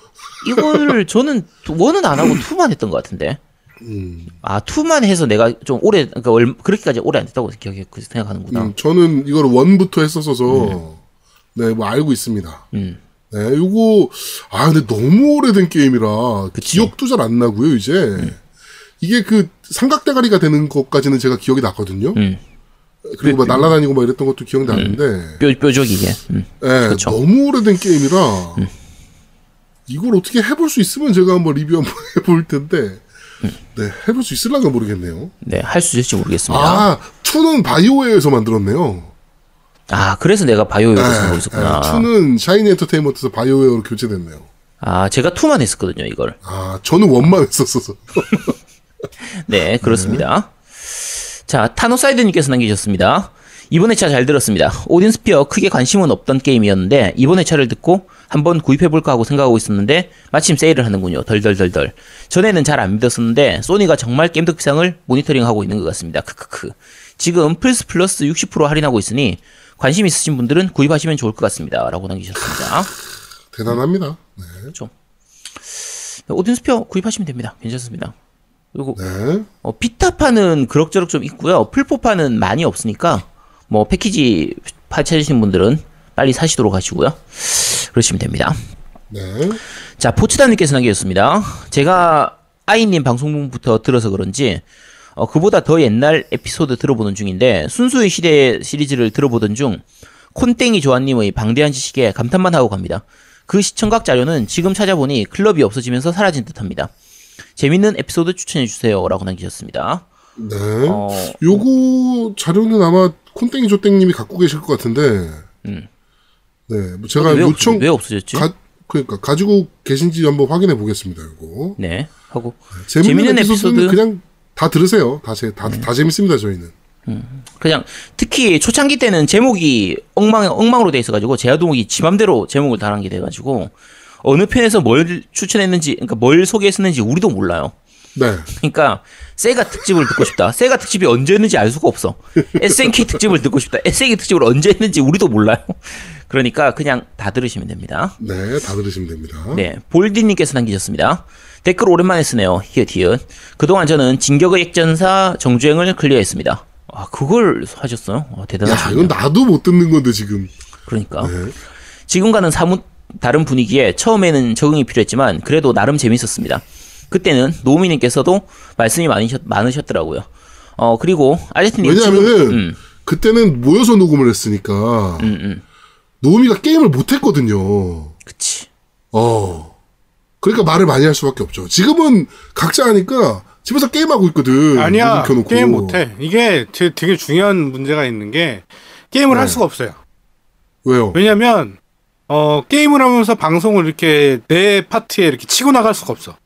이거를 저는 two- one은 안 하고 two만 했던 것 같은데. 음. 아, two만 해서 내가 좀 오래, 그러니까 얼, 그렇게까지 오래 안 됐다고 기억해, 그 생각하는구나. 음, 저는 이걸 one부터 했었어서 네, 뭐 알고 있습니다. 음. 네, 이거 아 근데 너무 오래된 게임이라 기억도 잘 안 나고요, 이제. 음. 이게 그 삼각대가리가 되는 것까지는 제가 기억이 났거든요. 음. 그리고 막 날아다니고 막 이랬던 것도 기억이 나는데 뼈, 뾰족이게. 음. 예, 그쵸. 너무 오래된 게임이라 이걸 어떻게 해볼 수 있으면 제가 한번 리뷰 한번 해볼 텐데 네 해볼 수 있을랑가 모르겠네요. 네, 할 수 있을지 모르겠습니다. 아, 2는 바이오웨어에서 만들었네요. 아, 그래서 내가 바이오웨어 생각하고 있었구나. 네, 2는 샤이니 엔터테인먼트에서 바이오웨어로 교체됐네요. 아, 제가 2만 했었거든요, 이걸. 아, 저는 one만 했었어서. 네, 그렇습니다. 자, 타노사이드님께서 남기셨습니다. 이번 회차 잘 들었습니다. 오딘 스피어 크게 관심은 없던 게임이었는데 이번 회차를 듣고 한번 구입해볼까 하고 생각하고 있었는데 마침 세일을 하는군요. 덜덜덜덜. 전에는 잘 안 믿었었는데 소니가 정말 게임 득비상을 모니터링하고 있는 것 같습니다. 크크크. 지금 플스 플러스 60% 할인하고 있으니 관심 있으신 분들은 구입하시면 좋을 것 같습니다. 라고 남기셨습니다. 대단합니다. 네. 오딘 스피어 구입하시면 됩니다. 괜찮습니다. 그리고 네. 어, 비타판은 그럭저럭 좀 있고요. 풀포판은 많이 없으니까 뭐 패키지 파 찾으신 분들은 빨리 사시도록 하시고요. 그러시면 됩니다. 네. 자, 포츠다님께서 남겨주셨습니다. 제가 아이님 방송부터 들어서 그런지 어, 그보다 더 옛날 에피소드 들어보는 중인데 순수의 시대 시리즈를 들어보던 중 콘땡이 조아님의 방대한 지식에 감탄만 하고 갑니다. 그 시청각 자료는 지금 찾아보니 클럽이 없어지면서 사라진 듯합니다. 재밌는 에피소드 추천해 주세요라고 남기셨습니다. 네. 어, 요거 자료는 아마 콘땡이 조땡님이 갖고 계실 것 같은데. 네. 뭐 제가 음. 왜, 요청 없, 왜 없어졌지? 가, 그러니까 가지고 계신지 한번 확인해 보겠습니다. 요거. 네 하고 재밌는, 재밌는 에피소드는 에피소드? 그냥 다 들으세요. 다, 제, 다, 다 재밌습니다. 저희는. 그냥 특히 초창기 때는 제목이 엉망 엉망으로 돼 있어가지고 제아동욱이 지 맘대로 제목을 달한 게 돼가지고 어느 편에서 뭘 추천했는지 그러니까 뭘 소개했었는지 우리도 몰라요. 네. 그러니까 세가 특집을 듣고 싶다. 세가 특집이 언제였는지 알 수가 없어. SNK 특집을 듣고 싶다. SNK 특집을 언제 했는지 우리도 몰라요. 그러니까 그냥 다 들으시면 됩니다. 네. 다 들으시면 됩니다. 네, 볼디님께서 남기셨습니다. 댓글 오랜만에 쓰네요. 히읗 히읗. 그동안 저는 진격의 액전사 정주행을 클리어했습니다. 아, 그걸 하셨어요? 아, 야, 대단하시네요. 이건 나도 못 듣는 건데, 지금. 그러니까. 네. 지금과는 사뭇 다른 분위기에 처음에는 적응이 필요했지만 그래도 나름 재밌었습니다. 그때는 노우미님께서도 말씀이 많으셨, 많으셨더라고요. 어, 그리고 아제트님. 왜냐하면은, 음, 그때는 모여서 녹음을 했으니까, 음, 음. 노우미가 게임을 못 했거든요. 그치. 어. 그러니까 말을 많이 할 수밖에 없죠. 지금은 각자 하니까 집에서 게임하고 있거든. 아니야. 게임 못해. 이게 되- 되게 중요한 문제가 있는 게 게임을 네. 할 수가 없어요. 왜요? 왜냐면 어 게임을 하면서 방송을 이렇게 내 파트에 이렇게 치고 나갈 수가 없어.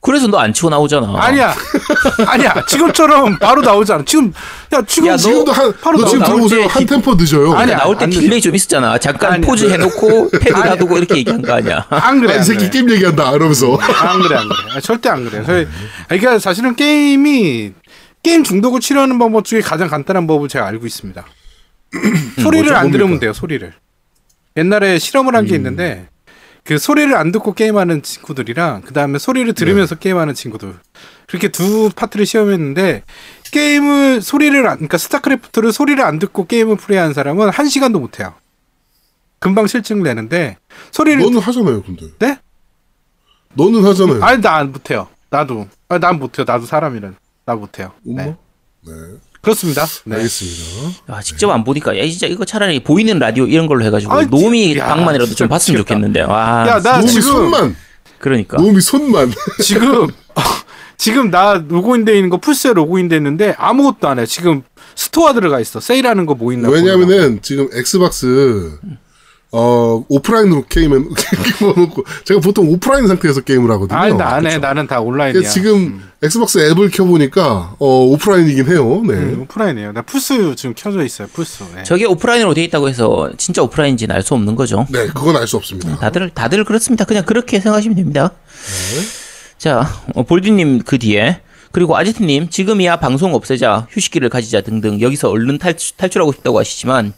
그래서 너 안 치고 나오잖아. 아니야, 아니야. 지금처럼 바로 나오잖아. 지금 야 지금 야, 너- 지금도 한, 바로 너 지금 나올 들어보세요. 때한 기- 템포 늦어요. 아니, 나올 때안 딜레이 좀 있었잖아. 잠깐 아니야. 포즈 해놓고 패드 놔두고 이렇게 얘기한 거 아니야. 안 그래. 아, 안이 새끼 그래. 게임 얘기한다. 이러면서. 안 그래, 안 그래. 아, 절대 안 그래. 저희, 아, 그러니까 사실은 게임이 게임 중독을 치료하는 방법 중에 가장 간단한 법을 제가 알고 있습니다. 소리를 뭐죠? 안 들으면? 돼요. 소리를. 옛날에 실험을 한게 있는데 그 소리를 안 듣고 게임하는 친구들이랑 그 다음에 소리를 들으면서 게임하는 친구들 그렇게 두 파트를 시험했는데 게임을 소리를 안, 그러니까 스타크래프트를 소리를 안 듣고 게임을 플레이하는 사람은 한 시간도 못 해요. 금방 실증 내는데 소리를 너는 하잖아요, 근데. 네? 너는 하잖아요. 아니 나 안 못해요. 나도. 아, 난 못해요. 나도 사람이란. 나 못해요. 네. 네. 그렇습니다. 네. 알겠습니다. 아, 직접 안 보니까 야 진짜 이거 차라리 보이는 라디오 이런 걸로 해가지고 아이, 노미 야, 방만이라도 진짜 좀 봤으면 미치겠다. 좋겠는데. 와, 야, 나 노미 지금 손만. 그러니까. 노미 손만. 지금 지금 나 로그인돼 있는 거 플스에 로그인돼 있는데 아무것도 안 해. 지금 스토어 들어가 있어. 세일하는 거 뭐 있나? 왜냐면은 지금 엑스박스 어 오프라인으로 게임을 놓고 제가 보통 오프라인 상태에서 게임을 하거든요. 아니 나 안 해. 나는 다 온라인이야. 지금 엑스박스 앱을 켜보니까 어 오프라인이긴 해요. 네. 음, 오프라인이에요. 나 플스 지금 켜져 있어요. 플스. 네. 저게 오프라인으로 돼 있다고 해서 진짜 오프라인인지는 알 수 없는 거죠. 네, 그건 알 수 없습니다. 다들 다들 그렇습니다. 그냥 그렇게 생각하시면 됩니다. 자, 어, 볼디님 그 뒤에 그리고 아제트님 지금이야 방송 없애자 휴식기를 가지자 등등 여기서 얼른 탈출, 탈출하고 싶다고 하시지만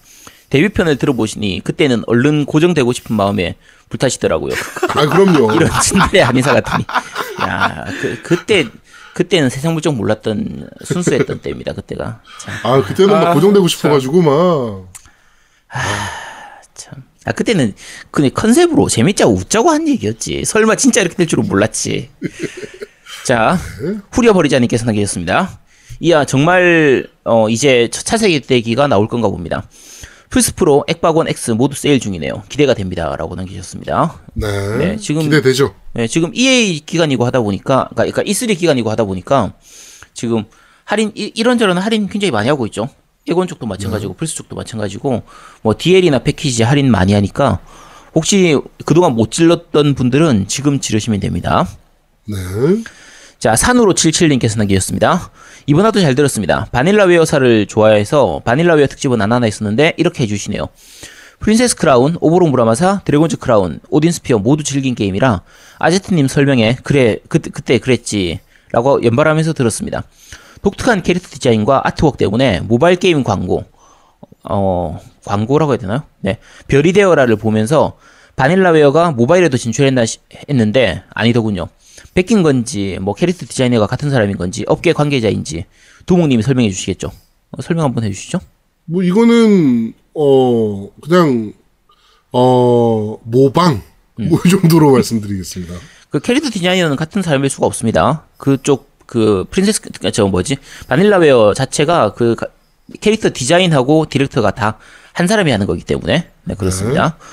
데뷔편을 들어보시니 그때는 얼른 고정되고 싶은 마음에 불타시더라고요. 아 그럼요. 이런 진들의 한의사 같으니. 야, 그 그때 그때는 세상 물정 몰랐던 순수했던 때입니다. 그때가. 참. 아 그때는 막 아, 고정되고 싶어가지고 막 참. 아, 그때는 그냥 컨셉으로 재밌자고 웃자고 한 얘기였지. 설마 진짜 이렇게 될 줄은 몰랐지. 자, 후려버리자님께서 남기셨습니다. 이야, 정말, 어, 이제 첫 차세기 대기가 나올 건가 봅니다. 플스 프로, 액박원 X 모두 세일 중이네요. 기대가 됩니다. 라고 남기셨습니다. 네, 네, 지금- 기대되죠. 네, 지금 EA 기간이고 하다 보니까, 그러니까 E3 기간이고 하다 보니까, 지금 할인, 이- 이런저런 할인 굉장히 많이 하고 있죠. 에곤 쪽도 마찬가지고 플스 쪽도 마찬가지고 뭐 DL이나 패키지 할인 많이 하니까 혹시 그동안 못 질렀던 분들은 지금 지르시면 됩니다. 네. 자, 산으로 77님께서 남기셨습니다. 이번 화도 잘 들었습니다. 바닐라웨어사를 좋아해서 바닐라웨어 특집은 안 하나 했었는데 이렇게 해주시네요. 프린세스 크라운, 오보로 무라마사, 드래곤즈 크라운, 오딘 스피어 모두 즐긴 게임이라 아제트님 설명에 그래 그, 그때 그랬지 라고 연발하면서 들었습니다. 독특한 캐릭터 디자인과 artwork 때문에 모바일 게임 광고 어 광고라고 해야 되나요? 네 별이 되어라를 보면서 바닐라웨어가 모바일에도 진출했나 시- 했는데 아니더군요. 뺏긴 건지 뭐 캐릭터 디자이너가 같은 사람인 건지 업계 관계자인지 두목님이 설명해 주시겠죠. 어, 설명 한번 해주시죠. 뭐 이거는 어 그냥 어 모방 음. 뭐이 정도로 말씀드리겠습니다. 그 캐릭터 디자이너는 같은 사람일 수가 없습니다. 그쪽 그 프린세스 그저 뭐지 바닐라웨어 자체가 그 가- 캐릭터 디자인하고 디렉터가 다 한 사람이 하는 거기 때문에 네 그렇습니다. 어,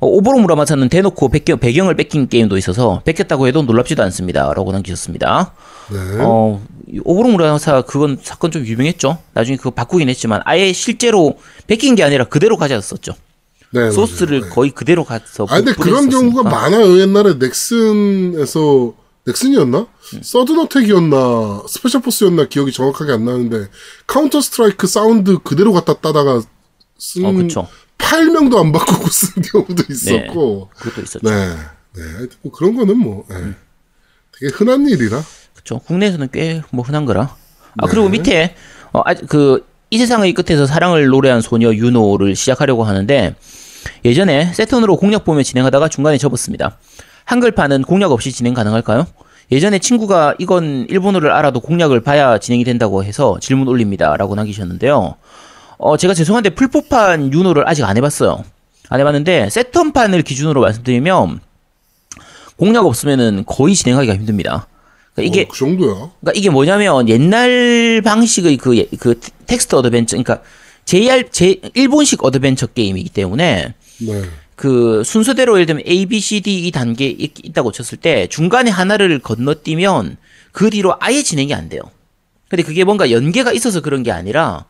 오보로 무라마사는 대놓고 배경, 배경을 뺏긴 게임도 있어서 뺏겼다고 해도 놀랍지도 않습니다 라고 남기셨습니다. 네. 어, 이 오보로 무라마사 그건 사건 좀 유명했죠. 나중에 그거 바꾸긴 했지만 아예 실제로 뺏긴 게 아니라 그대로 가져왔었죠. 네, 소스를. 네. 거의 그대로 가서 아 근데 그런 경우가. 많아요. 옛날에 넥슨에서 넥슨이었나? 음. 서든어택이었나? 스페셜 포스였나? 기억이 정확하게 안 나는데 카운터 스트라이크 사운드 그대로 갖다 따다가 쓴 어, 그쵸. 파일명도 안 바꾸고 쓴 경우도 있었고. 그것도 있었죠. 네. 네. 하여튼 뭐 그런 거는 뭐 예. 되게 흔한 일이라. 그렇죠. 국내에서는 꽤 뭐 흔한 거라. 아 그리고 밑에 어, 아, 그 이 세상의 끝에서 사랑을 노래한 소녀 유노를 시작하려고 하는데 예전에 세턴으로 공략 보며 진행하다가 중간에 접었습니다. 한글판은 공략 없이 진행 가능할까요? 예전에 친구가 이건 일본어를 알아도 공략을 봐야 진행이 된다고 해서 질문 올립니다 라고 남기셨는데요. 어, 제가 죄송한데 플포판 유노를 아직 안 해봤어요. 안 해봤는데 세턴판을 기준으로 말씀드리면 공략 없으면은 거의 진행하기가 힘듭니다. 그러니까 이게 어, 그 정도야. 그러니까 이게 뭐냐면 옛날 방식의 그, 예- 그 텍스트 어드벤처, 그러니까 JR, 제, 일본식 어드벤처 게임이기 때문에 네. 그 순서대로 예를 들면 A, B, C, D 이 단계 있, 있다고 쳤을 때 중간에 하나를 건너뛰면 그 뒤로 아예 진행이 안 돼요. 근데 그게 뭔가 연계가 있어서 그런 게 아니라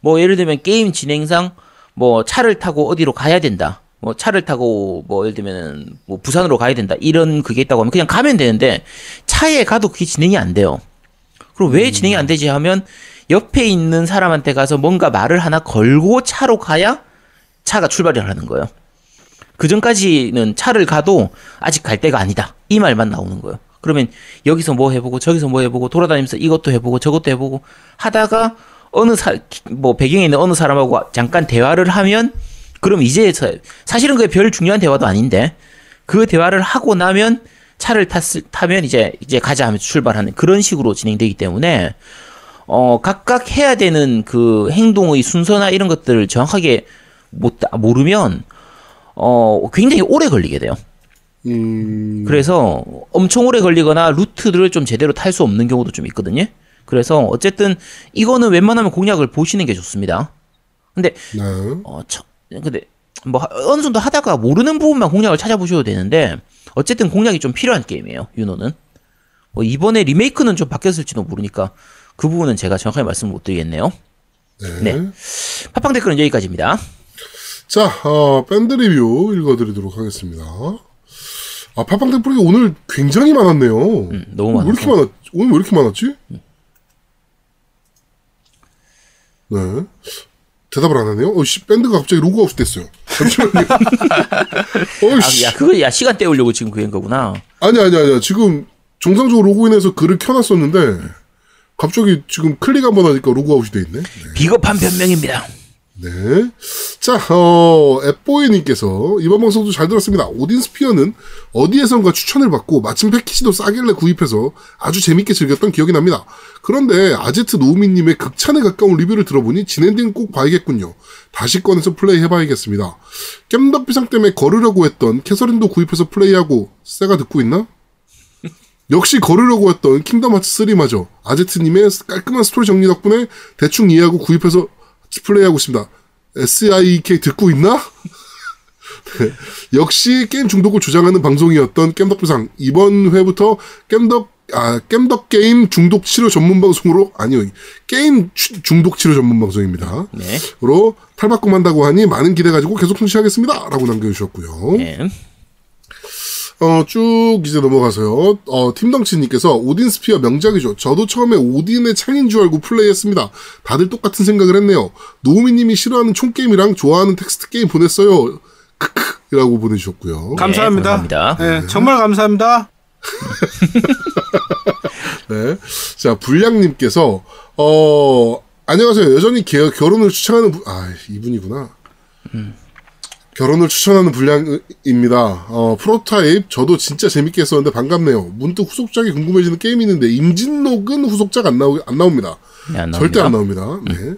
뭐 예를 들면 게임 진행상 뭐 차를 타고 어디로 가야 된다. 뭐 차를 타고 뭐 예를 들면 뭐 부산으로 가야 된다. 이런 그게 있다고 하면 그냥 가면 되는데 차에 가도 그게 진행이 안 돼요. 그럼 왜 진행이 안 되지 하면 옆에 있는 사람한테 가서 뭔가 말을 하나 걸고 차로 가야 차가 출발을 하는 거예요. 그 전까지는 차를 가도 아직 갈 때가 아니다. 이 말만 나오는 거예요. 그러면 여기서 뭐 해보고 저기서 뭐 해보고 돌아다니면서 이것도 해보고 저것도 해보고 하다가 어느 사, 뭐 배경에 있는 어느 사람하고 잠깐 대화를 하면 그럼 이제 사- 사실은 그게 별 중요한 대화도 아닌데 그 대화를 하고 나면 차를 탔을 타면 이제 이제 가자 하면서 출발하는 그런 식으로 진행되기 때문에 어 각각 해야 되는 그 행동의 순서나 이런 것들을 정확하게 못 모르면 어 굉장히 오래 걸리게 돼요. 음. 그래서 엄청 오래 걸리거나 루트를 좀 제대로 탈 수 없는 경우도 좀 있거든요. 그래서 어쨌든 이거는 웬만하면 공략을 보시는 게 좋습니다. 근데 네. 어, 저, 근데 뭐 하- 어느 정도 하다가 모르는 부분만 공략을 찾아보셔도 되는데 어쨌든 공략이 좀 필요한 게임이에요. 유노는. 뭐 이번에 리메이크는 좀 바뀌었을지도 모르니까 그 부분은 제가 정확하게 말씀 못 드리겠네요. 네. 네. 팟빵 댓글은 여기까지입니다. 자, 어, 밴드 리뷰 읽어드리도록 하겠습니다. 아, 팟빵 댓글이 오늘 굉장히 많았네요. 음, 너무 왜 이렇게. 많았, 오늘 왜 이렇게 많았지? 네. 대답을 안 하네요. 어, 씨, 밴드가 갑자기 로그 아웃 됐어요. 잠시만요. 어, 아, 씨. 야, 그거 야 시간 때우려고 지금 그런 거구나. 아니, 아니, 아니. 지금 정상적으로 로그인해서 글을 켜놨었는데, 갑자기 지금 클릭 한번 하니까 로그 아웃이 돼 있네. 네. 비겁한 변명입니다. 네. 자, 어, 앱보이님께서 이번 방송도 잘 들었습니다. 오딘 스피어는 어디에선가 추천을 받고 마침 패키지도 싸길래 구입해서 아주 재밌게 즐겼던 기억이 납니다. 그런데 아제트 노미님의 극찬에 가까운 리뷰를 들어보니 진엔딩 꼭 봐야겠군요. 다시 꺼내서 플레이 해봐야겠습니다. 겜덕 비상 때문에 거르려고 했던 캐서린도 구입해서 플레이하고 세가 듣고 있나? 역시 거르려고 했던 킹덤 하츠 3마저 아제트님의 깔끔한 스토리 정리 덕분에 대충 이해하고 구입해서 플레이하고 있습니다. SIK 듣고 있나? 네. 역시 게임 중독을 조장하는 방송이었던 겜덕비상 이번 회부터 겜덕 아, 겜덕 게임 중독 치료 전문 방송으로 아니요 게임 추- 중독 치료 전문 방송입니다. 네. 로 탈바꿈한다고 하니 많은 기대 가지고 계속 청취하겠습니다.라고 남겨주셨고요. 네. 어, 쭉 이제 넘어가서요. 어, 팀덩치님께서 오딘 스피어 명작이죠. 저도 처음에 오딘의 창인 줄 알고 플레이했습니다. 다들 똑같은 생각을 했네요. 노우미님이 싫어하는 총 게임이랑 좋아하는 텍스트 게임 보냈어요. 크크이라고 보내주셨고요. 감사합니다. 감사합니다. 네, 정말 감사합니다. 네. 자, 불량님께서, 어, 안녕하세요. 여전히 개- 결혼을 추천하는, 분- 아, 이분이구나. 결혼을 추천하는 불량입니다. 어, 프로타입, 저도 진짜 재밌게 했었는데 반갑네요. 문득 후속작이 궁금해지는 게임이 있는데, 임진록은 후속작 안 나오, 안 나옵니다. 네, 안 절대 안 나옵니다. 나옵니다. 네.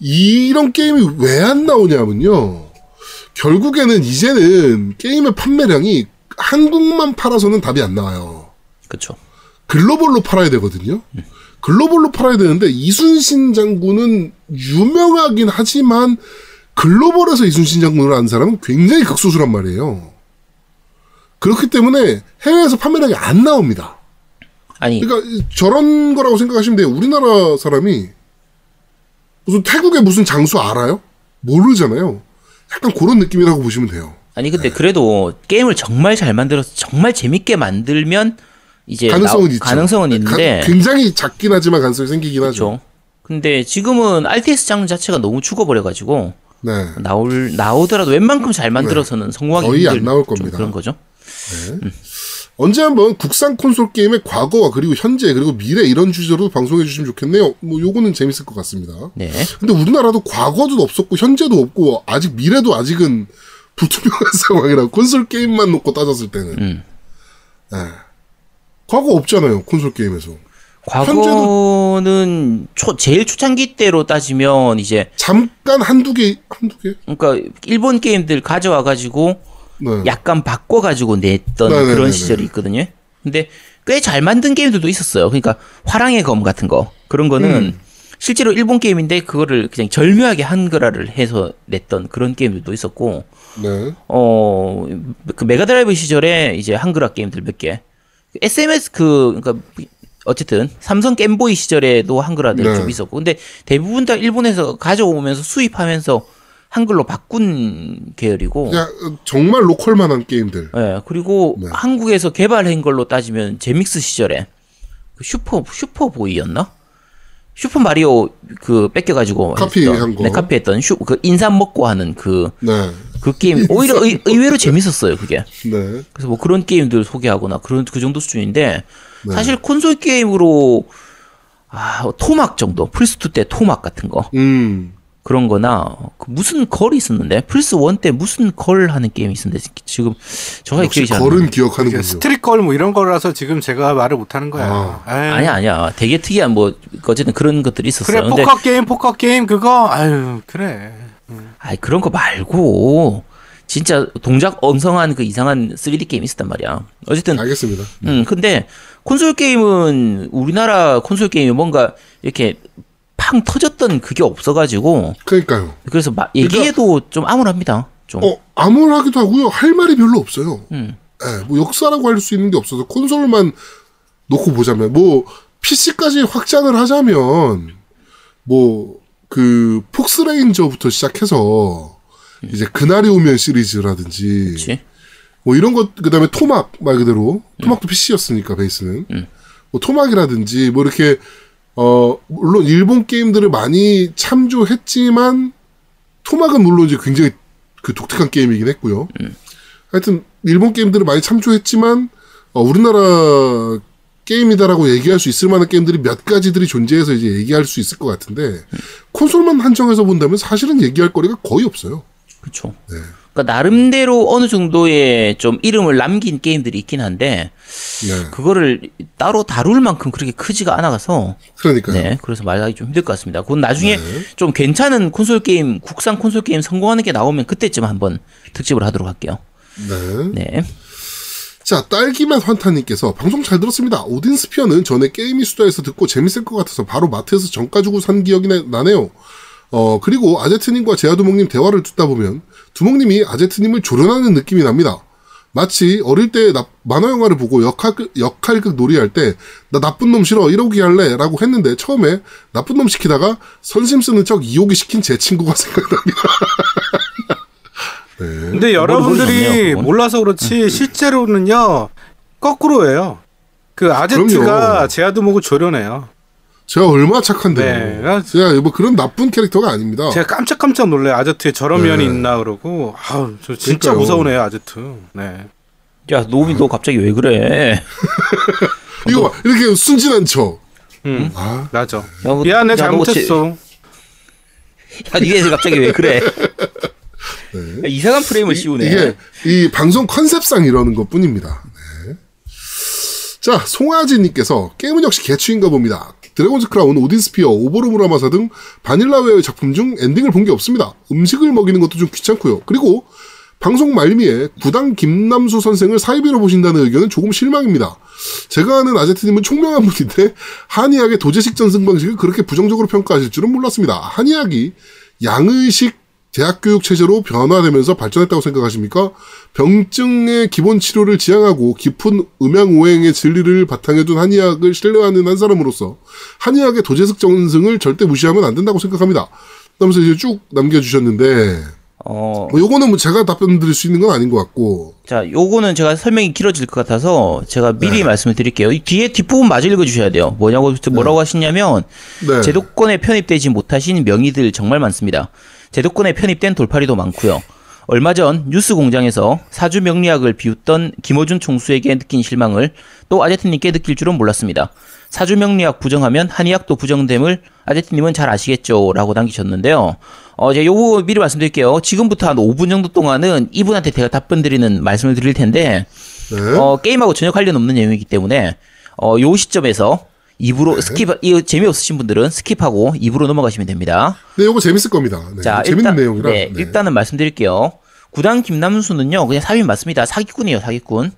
이런 게임이 왜 안 나오냐면요. 결국에는 이제는 게임의 판매량이 한국만 팔아서는 답이 안 나와요. 그쵸. 글로벌로 팔아야 되거든요. 글로벌로 팔아야 되는데 이순신 장군은 유명하긴 하지만 글로벌에서 이순신 장군을 아는 사람은 굉장히 극소수란 말이에요. 그렇기 때문에 해외에서 판매량이 안 나옵니다. 아니, 그러니까 이- 저런 거라고 생각하시면 돼요. 우리나라 사람이 무슨 태국의 무슨 장수 알아요? 모르잖아요. 약간 그런 느낌이라고 보시면 돼요. 아니 근데 그래도 게임을 정말 잘 만들어서 정말 재밌게 만들면 이제 가능성은 나- 있죠. 가능성은 있는데 가- 굉장히 작긴 하지만 가능성이 생기긴 하죠. 그렇죠. 근데 지금은 RTS 장르 자체가 너무 죽어버려가지고 네. 나올 나오더라도 웬만큼 잘 만들어서는 성공하기 거의 안 나올 좀 겁니다. 그런 거죠. 언제 한번 국산 콘솔 게임의 과거와 그리고 현재 그리고 미래 이런 주제로 방송해 주시면 좋겠네요. 뭐 요거는 재밌을 것 같습니다. 네. 근데 우리나라도 과거도 없었고 현재도 없고 아직 미래도 아직은 불투명한 상황이라 콘솔 게임만 놓고 따졌을 때는 음. 네. 과거 없잖아요 콘솔 게임에서 과거는 초, 제일 초창기 때로 따지면 이제 잠깐 한두 개 한두 개 그러니까 일본 게임들 가져와 가지고 네. 약간 바꿔 가지고 냈던 네네네네. 그런 시절이 있거든요. 근데 꽤 잘 만든 게임들도 있었어요. 그러니까 화랑의 검 같은 거 그런 거는 음. 실제로 일본 게임인데 그거를 그냥 절묘하게 한글화를 해서 냈던 그런 게임들도 있었고 네. 어, 그 메가드라이브 시절에 이제 한글화 게임들 몇 개. SMS 그, 그니까, 어쨌든, 삼성 겜보이 시절에도 한글화들 네. 좀 있었고. 근데 대부분 다 일본에서 가져오면서 수입하면서 한글로 바꾼 계열이고. 그냥 정말 로컬만한 게임들 예, 그리고 네. 한국에서 개발한 걸로 따지면 제믹스 시절에 그 슈퍼, 슈퍼보이였나? 슈퍼 마리오 그 뺏겨 가지고. 카피한 했던, 거. 네, 카피했던 슈, 그 인삼 먹고 하는 그, 네. 그 게임. 오히려 의, 의외로 재밌었어요, 그게. 네. 그래서 뭐 그런 게임들 소개하거나 그런 그 정도 수준인데 네. 사실 콘솔 게임으로 아 토막 정도 플스2 때 토막 같은 거 음. 그런 거나 그 무슨 걸이 있었는데 플스 1 때 무슨 걸 하는 게임이 있었는데 지금 정확히 기억이 잘안 걸은. 기억하는군요. 스트릿 걸 뭐 이런 거라서 지금 제가 말을 못 하는 거야. 아. 아니야 아니야 되게 특이한 뭐 어쨌든 그런 것들이 있었어요. 그래 포커 게임 포커 게임 그거 아유 그래. 아이 그런 거 말고 진짜 동작 엉성한 그 이상한 3D 게임 있었단 말이야. 어쨌든 알겠습니다. 음, 근데 콘솔 게임은 우리나라 콘솔 게임이 뭔가 이렇게 팡 터졌던 그게 없어가지고 그러니까요. 그래서 마, 얘기해도 좀 암울합니다. 좀. 어, 암울하기도 하고요. 할 말이 별로 없어요. 음. 예, 뭐 역사라고 할 수 있는 게 없어서 콘솔만 놓고 보자면 뭐 PC까지 확장을 하자면 뭐 그 폭스레인저부터 시작해서 이제 그날이 오면 시리즈라든지 그치? 뭐 이런 것 그다음에 토막 말 그대로 토막도 PC였으니까 베이스는 음. 뭐 토막이라든지 뭐 이렇게 어 물론 일본 게임들을 많이 참조했지만 토막은 물론 이제 굉장히 그 독특한 게임이긴 했고요. 하여튼 일본 게임들을 많이 참조했지만 어, 우리나라 게임이다라고 얘기할 수 있을 만한 게임들이 몇 가지들이 존재해서 이제 얘기할 수 있을 것 같은데 콘솔만 한정해서 본다면 사실은 얘기할 거리가 거의 없어요. 그쵸. 네. 그러니까 나름대로 어느 정도의 좀 이름을 남긴 게임들이 있긴 한데 네. 그거를 따로 다룰 만큼 그렇게 크지가 않아서 그러니까요. 네 그래서 말하기 좀 힘들 것 같습니다. 그건 나중에 네. 좀 괜찮은 콘솔 게임 국산 콘솔 게임 성공하는 게 나오면 그때쯤 한번 특집을 하도록 할게요. 네. 네. 자, 딸기맛 환타님께서 방송 잘 들었습니다. 오딘 스피어는 전에 게임이 수다에서 듣고 재밌을 것 같아서 바로 마트에서 정가 주고 산 기억이 나- 나네요. 어, 그리고 아제트님과 제아두목님 대화를 듣다 보면 두목님이 아제트님을 조련하는 느낌이 납니다. 마치 어릴 때 납, 만화 영화를 보고 역할극, 역할극 놀이할 때 나 나쁜 놈 싫어 이러기 할래 라고 했는데 처음에 나쁜 놈 시키다가 선심 쓰는 척 이호기 시킨 제 친구가 생각납니다. 근데 머리 여러분들이. 몰라서 그렇지 실제로는요 거꾸로예요. 그 아제트가 그럼요. 제아도목을 조련해요. 제가 얼마나 착한데요. 네. 제가 뭐 그런 나쁜 캐릭터가 아닙니다. 제가 깜짝깜짝 놀래요. 아제트에 저런 네. 면이 있나 그러고 아우 저 진짜 그러니까요. 무서운 애요 아제트. 네. 야, 노비 너 갑자기 왜 그래? 이거 봐 이렇게 순진한 척. 음 아, 맞아. 야, 뭐- 미안해 야, 잘못했어. 야, 니네 갑자기 왜 그래? 야, 이상한 프레임을 씌우네. 이게 이 방송 컨셉상 이러는 것 뿐입니다. 네. 자, 송아지님께서 게임은 역시 개추인가 봅니다. 드래곤즈 크라운, 오딘스피어, 오보로무라마사 등 바닐라웨어의 작품 중 엔딩을 본 게 없습니다. 음식을 먹이는 것도 좀 귀찮고요. 그리고 방송 말미에 구당 김남수 선생을 사이비로 보신다는 의견은 조금 실망입니다. 제가 아는 아제트님은 총명한 분인데 한의학의 도제식 전승 방식을 그렇게 부정적으로 평가하실 줄은 몰랐습니다. 한의학이 양의식 대학교육 체제로 변화되면서 발전했다고 생각하십니까? 병증의 기본 치료를 지향하고 깊은 음양오행의 진리를 바탕에 둔 한의학을 신뢰하는 한 사람으로서 한의학의 도제식 전승을 절대 무시하면 안 된다고 생각합니다. 그러면서 이제 쭉 남겨주셨는데 어, 뭐 요거는 뭐 제가 답변 드릴 수 있는 건 아닌 것 같고 자, 요거는 제가 설명이 길어질 것 같아서 제가 미리 네. 말씀을 드릴게요. 이 뒤에 뒷부분 마저 읽어주셔야 돼요. 뭐냐고, 뭐라고 하시냐면, 네. 제도권에 편입되지 못하신 명의들 정말 많습니다. 제도권에 편입된 돌팔이도 많고요. 얼마 전 뉴스 공장에서 사주 명리학을 비웃던 김어준 총수에게 느낀 실망을 또 아제트님께 느낄 줄은 몰랐습니다. 사주 명리학 부정하면 한의학도 부정됨을 아제트님은 잘 아시겠죠 라고 남기셨는데요. 어, 제가 요거 미리 말씀드릴게요. 지금부터 한 5분 정도 동안은 이분한테 제가 답변 드리는 말씀을 드릴 텐데, 네. 어, 게임하고 전혀 관련 없는 내용이기 때문에, 어, 요 시점에서 2부로 skip, 이거 재미없으신 분들은 skip하고 2부로 넘어가시면 됩니다. 네, 요거 재밌을 겁니다. 네, 자, 재밌는 일단, 내용이라. 네, 일단은 말씀드릴게요. 구당 김남수는요, 그냥 사이비 맞습니다. 사기꾼이에요, 사기꾼.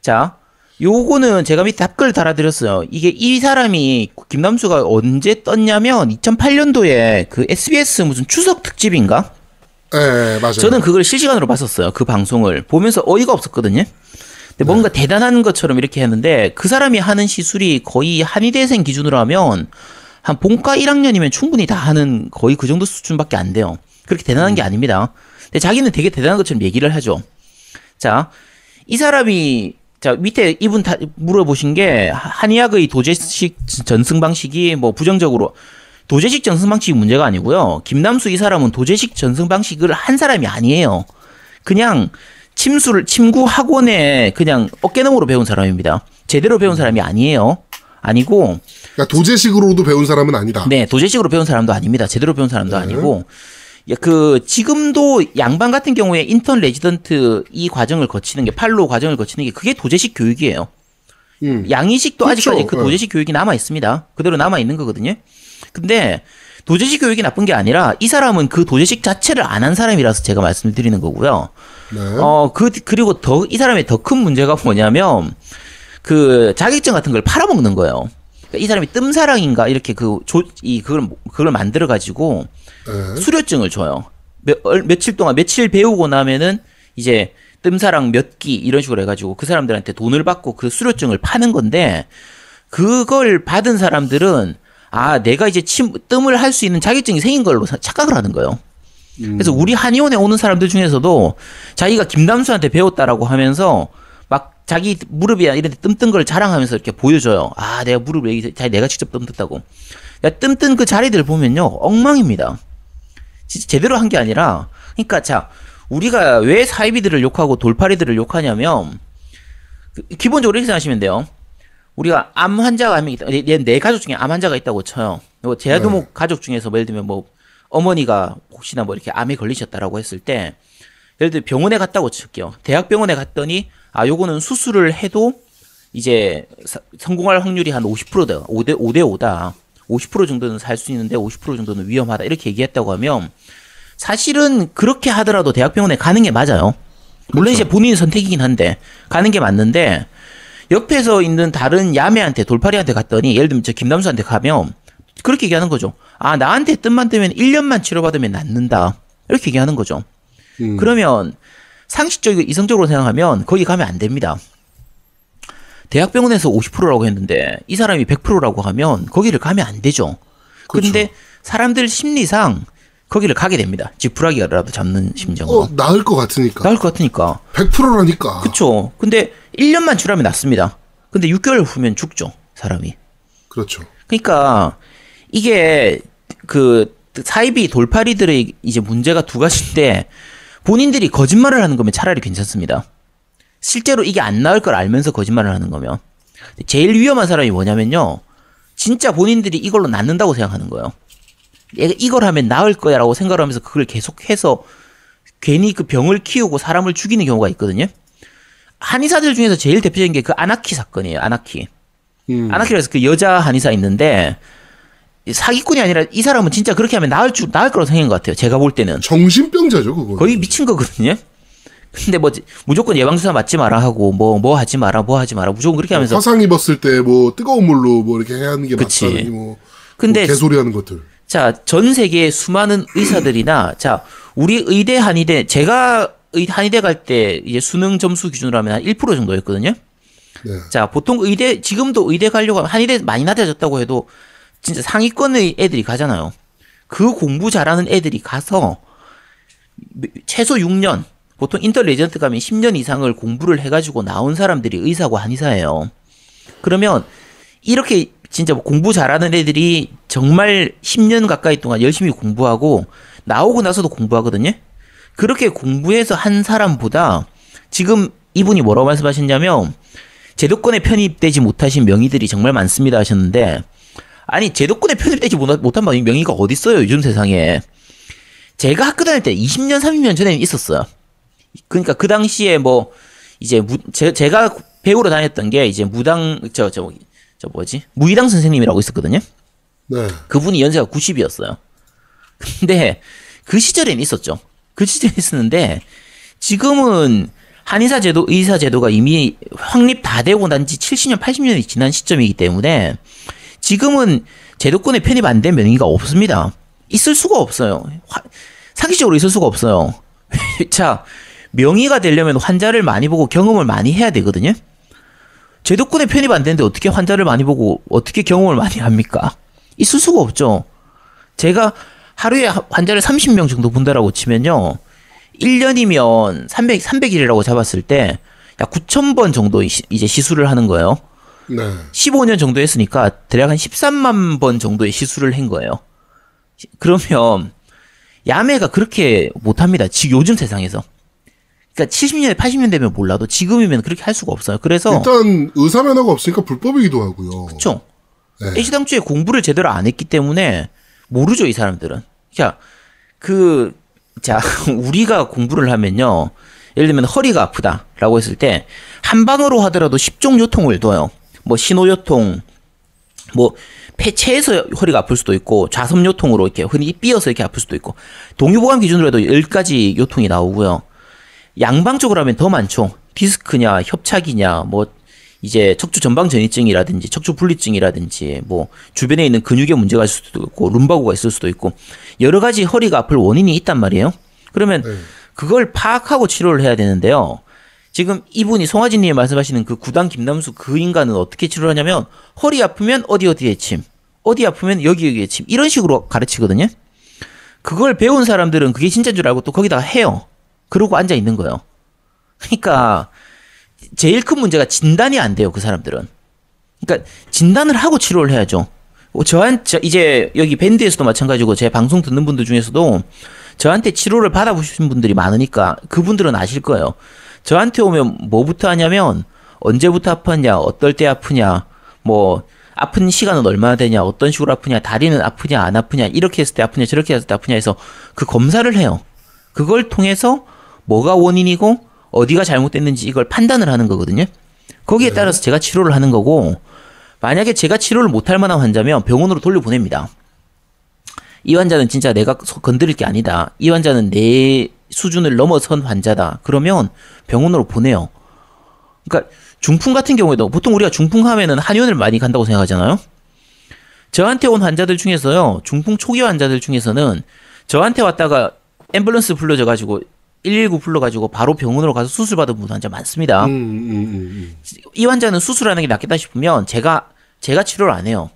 자, 요거는 제가 밑에 답글 달아드렸어요. 이게 이 사람이, 김남수가 언제 떴냐면, 2008년도에 그 SBS 무슨 추석 특집인가? 네, 맞아요. 저는 그걸 실시간으로 봤었어요. 그 방송을. 보면서 어이가 없었거든요. 근데 뭔가 대단한 것처럼 이렇게 했는데 그 사람이 하는 시술이 거의 한의대생 기준으로 하면 한 본과 1학년이면 충분히 다 하는 거의 그 정도 수준밖에 안 돼요. 그렇게 대단한 게 아닙니다. 근데 자기는 되게 대단한 것처럼 얘기를 하죠. 자, 이 사람이 자 밑에 이분 다 물어보신 게 한의학의 도제식 전승 방식이 뭐 부정적으로 도제식 전승 방식이 문제가 아니고요. 김남수 이 사람은 도제식 전승 방식을 한 사람이 아니에요. 그냥 침수를 침구 학원에 그냥 어깨너머로 배운 사람입니다. 제대로 배운 사람이 아니에요. 아니고 그러니까 도제식으로도 배운 사람은 아니다. 네 도제식으로 배운 사람도 아닙니다. 제대로 배운 사람도 네. 아니고 야, 그 지금도 양방 같은 경우에 인턴 레지던트 이 과정을 거치는 게 fellow 과정을 거치는 게 그게 도제식 교육이에요. 음. 양의사도 그렇죠. 아직까지 그 네. 도제식 교육이 남아 있습니다. 그대로 남아 있는 거거든요. 근데 도제식 교육이 나쁜 게 아니라 이 사람은 그 도제식 자체를 안 한 사람이라서 제가 말씀을 드리는 거고요. 네. 어, 그, 그리고 더, 이 사람의 더 큰 문제가 뭐냐면, 그, 자격증 같은 걸 팔아먹는 거예요. 그러니까 이 사람이 뜸사랑인가, 이렇게 그, 조, 이, 그걸, 그걸 만들어가지고, 네. 수료증을 줘요. 몇, 얼- 며칠 동안, 며칠 배우고 나면은, 이제, 뜸사랑 몇 기, 이런 식으로 해가지고, 그 사람들한테 돈을 받고 그 수료증을 파는 건데, 그걸 받은 사람들은, 아, 내가 이제 침, 뜸을 할 수 있는 자격증이 생긴 걸로 사- 착각을 하는 거예요. 그래서 우리 한의원에 오는 사람들 중에서도 자기가 김남수한테 배웠다라고 하면서 막 자기 무릎이야 이런 데 뜸뜬 걸 자랑하면서 이렇게 보여줘요. 아, 내가 무릎을 여기 자- 내가 직접 뜸떴다고. 야, 뜸뜬 그 자리들 보면요. 엉망입니다. 진짜 제대로 한 게 아니라 그러니까 자, 우리가 왜 사이비들을 욕하고 돌팔이들을 욕하냐면 그- 기본적으로 이렇게 생각하시면 돼요. 우리가 암 환자가 한명 있다. 내, 내- 내 가족 중에 암 환자가 있다고 쳐요. 뭐 제아도목 가족 중에서 뭐 예를 들면 뭐 어머니가 혹시나 뭐 이렇게 암에 걸리셨다라고 했을 때 예를 들어 병원에 갔다고 칠게요. 대학병원에 갔더니 아 요거는 수술을 해도 이제 사- 성공할 확률이 한 50%다. 5대 5대 5다. 50% 정도는 살 수 있는데 50% 정도는 위험하다. 이렇게 얘기했다고 하면 사실은 그렇게 하더라도 대학병원에 가는 게 맞아요. 물론 이제 본인의 선택이긴 한데 가는 게 맞는데 옆에서 있는 다른 야매한테 돌팔이한테 갔더니 예를 들면 저 김남수한테 가면 그렇게 얘기하는 거죠. 아 나한테 뜸만 뜨면 1년만 치료받으면 낫는다. 이렇게 얘기하는 거죠. 음. 그러면 상식적이고 이성적으로 생각하면 거기 가면 안 됩니다. 대학병원에서 50%라고 했는데 이 사람이 100%라고 하면 거기를 가면 안 되죠. 그런데 사람들 심리상 거기를 가게 됩니다. 지푸라기라도 잡는 심정으로. 어, 나을 것 같으니까. 나을 것 같으니까. 100%라니까. 그쵸. 근데 1년만 치료하면 낫습니다. 근데 6개월 후면 죽죠. 사람이. 그렇죠. 그러니까 이게 그 사이비 돌팔이들의 이제 문제가 두 가지인데 본인들이 거짓말을 하는 거면 차라리 괜찮습니다. 실제로 이게 안 나을 걸 알면서 거짓말을 하는 거면 제일 위험한 사람이 뭐냐면요. 진짜 본인들이 이걸로 낫는다고 생각하는 거예요. 얘가 이걸 하면 나을 거야라고 생각을 하면서 그걸 계속해서 괜히 그 병을 키우고 사람을 죽이는 경우가 있거든요. 한의사들 중에서 제일 대표적인 게 그 아나키 사건이에요. 아나키. 음. 아나키라서 그 여자 한의사 있는데 이 사기꾼이 아니라 이 사람은 진짜 그렇게 하면 나을 줄 나을 거라고 생각한 것 같아요. 제가 볼 때는 정신병자죠, 그거. 거의 미친 거거든요. 근데 뭐 무조건 예방주사 맞지 마라 하고 뭐뭐 하지 마라 뭐 하지 마라 무조건 그렇게 하면서 화상 입었을 때 뭐 뜨거운 물로 뭐 이렇게 해야 하는 게 그치. 맞다니 뭐. 근데 뭐 개소리 하는 것들. 자, 전 세계의 수많은 의사들이나, 자, 우리 의대, 한의대, 제가 의, 한의대 갈 때 이제 수능 점수 기준으로 하면 한 1% 정도였거든요? 네. 자, 보통 의대, 지금도 의대 가려고 하면 한의대 많이 낮아졌다고 해도 진짜 상위권의 애들이 가잖아요. 그 공부 잘하는 애들이 가서 최소 6년, 보통 인턴 레지던트 가면 10년 이상을 공부를 해가지고 나온 사람들이 의사고 한의사예요. 그러면 이렇게 진짜 뭐 공부 잘하는 애들이 정말 10년 가까이 동안 열심히 공부하고 나오고 나서도 공부하거든요. 그렇게 공부해서 한 사람보다 지금 이분이 뭐라고 말씀하셨냐면 제도권에 편입되지 못하신 명의들이 정말 많습니다 하셨는데 아니 제도권에 편입되지 못- 못한 명의가 어디 있어요 요즘 세상에 제가 학교 다닐 때 20년 30년 전에는 있었어요 그러니까 그 당시에 뭐 이제 무, 제, 제가 배우러 다녔던 게 이제 무당 저 저 저 뭐지 무의당 선생님이라고 있었거든요 네. 그분이 연세가 90이었어요. 근데 그 시절엔 있었죠. 그 시절에 있었는데 지금은 한의사 제도, 의사 제도가 이미 확립 다 되고 난 지 70년, 80년이 지난 시점이기 때문에 지금은 제도권에 편입 안 된 명의가 없습니다. 있을 수가 없어요. 화- 상식적으로 있을 수가 없어요. 자, 명의가 되려면 환자를 많이 보고 경험을 많이 해야 되거든요. 제도권에 편입 안 되는데 어떻게 환자를 많이 보고 어떻게 경험을 많이 합니까? 있을 수가 없죠. 제가 하루에 하- 환자를 30명 정도 본다라고 치면요. 1년이면 300, 300일이라고 잡았을 때, 약 9,000번 정도 이- 이제 시술을 하는 거예요. 네. 15년 정도 했으니까 대략 한 13만 번 정도의 시술을 한 거예요. 시- 그러면 야매가 그렇게 못합니다. 지금 요즘 세상에서. 그러니까 70년대, 80년 되면 몰라도 지금이면 그렇게 할 수가 없어요. 그래서 일단 의사 면허가 없으니까 불법이기도 하고요. 그렇죠. 네. 애시당초에 공부를 제대로 안 했기 때문에 모르죠 이 사람들은. 자, 그, 자 우리가 공부를 하면요. 예를 들면 허리가 아프다라고 했을 때 한 방으로 하더라도 10종 요통을 둬요. 뭐 신호 요통, 뭐 폐체에서 허리가 아플 수도 있고 좌섬 요통으로 이렇게 흔히 삐어서 이렇게 아플 수도 있고 동요보감 기준으로 해도 10가지 요통이 나오고요. 양방 쪽으로 하면 더 많죠. 디스크냐, 협착이냐, 뭐 이제 척추 전방 전이증이라든지 척추 분리증이라든지 뭐 주변에 있는 근육에 문제가 있을 수도 있고 룸바고가 있을 수도 있고 여러 가지 허리가 아플 원인이 있단 말이에요. 그러면 네. 그걸 파악하고 치료를 해야 되는데요. 지금 이분이 송하진님이 말씀하시는 그 구단 김남수 그 인간은 어떻게 치료를 하냐면 허리 아프면 어디 어디에 침, 어디 아프면 여기 여기에 침 이런 식으로 가르치거든요. 그걸 배운 사람들은 그게 진짜인 줄 알고 또 거기다가 해요. 그러고 앉아 있는 거예요. 그러니까 제일 큰 문제가 진단이 안 돼요. 그 사람들은. 그러니까 진단을 하고 치료를 해야죠. 어, 저한 저 이제 여기 밴드에서도 마찬가지고 제 방송 듣는 분들 중에서도 저한테 치료를 받아보신 분들이 많으니까 그분들은 아실 거예요. 저한테 오면 뭐부터 하냐면 언제부터 아팠냐, 어떨 때 아프냐, 뭐 아픈 시간은 얼마나 되냐, 어떤 식으로 아프냐, 다리는 아프냐, 안 아프냐, 이렇게 했을 때 아프냐, 저렇게 했을 때 아프냐 해서 그 검사를 해요. 그걸 통해서 뭐가 원인이고 어디가 잘못됐는지 이걸 판단을 하는 거거든요. 거기에 따라서 제가 치료를 하는 거고 만약에 제가 치료를 못할 만한 환자면 병원으로 돌려보냅니다. 이 환자는 진짜 내가 소- 건드릴 게 아니다. 이 환자는 내 수준을 넘어선 환자다. 그러면 병원으로 보내요. 그러니까 중풍 같은 경우에도 보통 우리가 중풍 하면은 한의원을 많이 간다고 생각하잖아요. 저한테 온 환자들 중에서요. 중풍 초기 환자들 중에서는 저한테 왔다가 앰뷸런스 불러져 가지고 119 불러가지고 바로 병원으로 가서 수술 받은 분 환자 많습니다. 음, 음, 음, 음. 이 환자는 수술하는 게 낫겠다 싶으면 제가 제가 치료를 안 해요.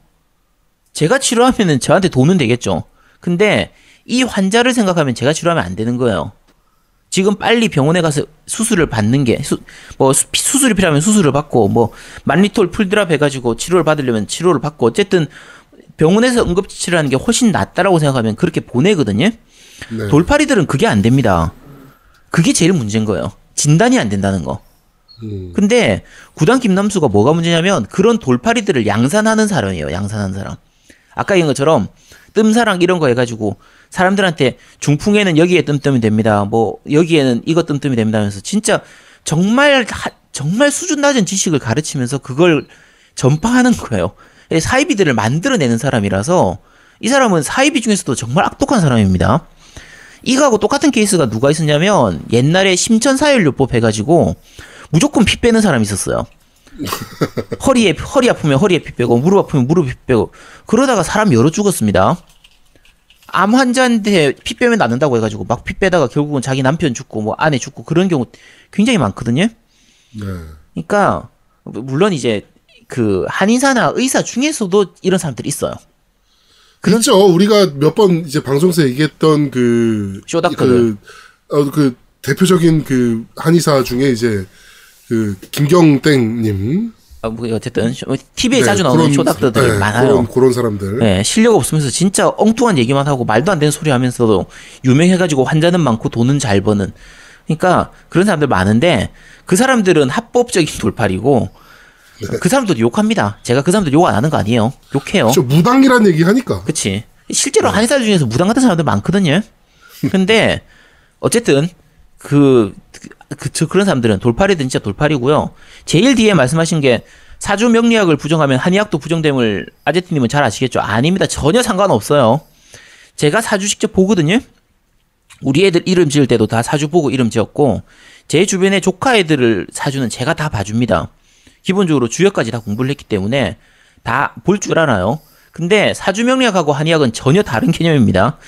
제가 치료하면은 저한테 돈은 되겠죠. 근데 이 환자를 생각하면 제가 치료하면 안 되는 거예요. 지금 빨리 병원에 가서 수술을 받는 게, 수, 뭐, 수, 수술이 필요하면 수술을 받고, 뭐, 만리톨 풀드랍 해가지고 치료를 받으려면 치료를 받고, 어쨌든 병원에서 응급치료하는 게 훨씬 낫다라고 생각하면 그렇게 보내거든요. 네. 돌팔이들은 그게 안 됩니다. 그게 제일 문제인 거예요. 진단이 안 된다는 거. 음. 근데 구단 김남수가 뭐가 문제냐면 그런 돌팔이들을 양산하는 사람이에요. 양산하는 사람. 아까 얘기한 것처럼 뜸사랑 이런 거 해가지고 사람들한테 중풍에는 여기에 뜸뜸이 됩니다. 뭐 여기에는 이거 뜸뜸이 됩니다 하면서 진짜 정말 하- 정말 수준 낮은 지식을 가르치면서 그걸 전파하는 거예요. 사이비들을 만들어내는 사람이라서 이 사람은 사이비 중에서도 정말 악독한 사람입니다. 이거하고 똑같은 케이스가 누가 있었냐면 옛날에 심천사혈요법 해가지고 무조건 피 빼는 사람이 있었어요. 허리에 허리 아프면 허리에 피 빼고 무릎 아프면 무릎 피 빼고 그러다가 사람 여러 죽었습니다. 암 환자한테 피 빼면 낫는다고 해가지고 막 피 빼다가 결국은 자기 남편 죽고 뭐 아내 죽고 그런 경우 굉장히 많거든요. 네. 그러니까 물론 이제 그 한의사나 의사 중에서도 이런 사람들이 있어요. 그렇죠. 우리가 몇 번 이제 방송에서 얘기했던 그, 쇼닥터들. 그, 어, 그 대표적인 그 한의사 중에 이제 그 김경땡님. 아, 뭐 어쨌든 TV에 네, 자주 나오는 그런- 쇼닥터들이 네, 많아요. 그런, 그런 사람들. 네, 실력 없으면서 진짜 엉뚱한 얘기만 하고 말도 안 되는 소리 하면서도 유명해가지고 환자는 많고 돈은 잘 버는. 그러니까 그런 사람들 많은데 그 사람들은 합법적인 돌팔이고 그 사람들도 욕합니다. 제가 그 사람들 욕안 하는 거 아니에요. 욕해요. 저 무당이란 얘기 하니까. 그치. 실제로 한의사 중에서 무당 같은 사람들 많거든요. 근데 어쨌든 그, 그, 저 그런 사람들은 돌팔이든 진짜 돌팔이고요. 제일 뒤에 말씀하신 게 사주 명리학을 부정하면 한의학도 부정됨을 아제트님은 잘 아시겠죠? 아닙니다. 전혀 상관없어요. 제가 사주 직접 보거든요. 우리 애들 이름 지을 때도 다 사주 보고 이름 지었고 제 주변에 조카 애들을 사주는 제가 다 봐줍니다. 기본적으로 주역까지 다 공부를 했기 때문에 다 볼 줄 알아요. 근데 사주 명리학하고 한의학은 전혀 다른 개념입니다.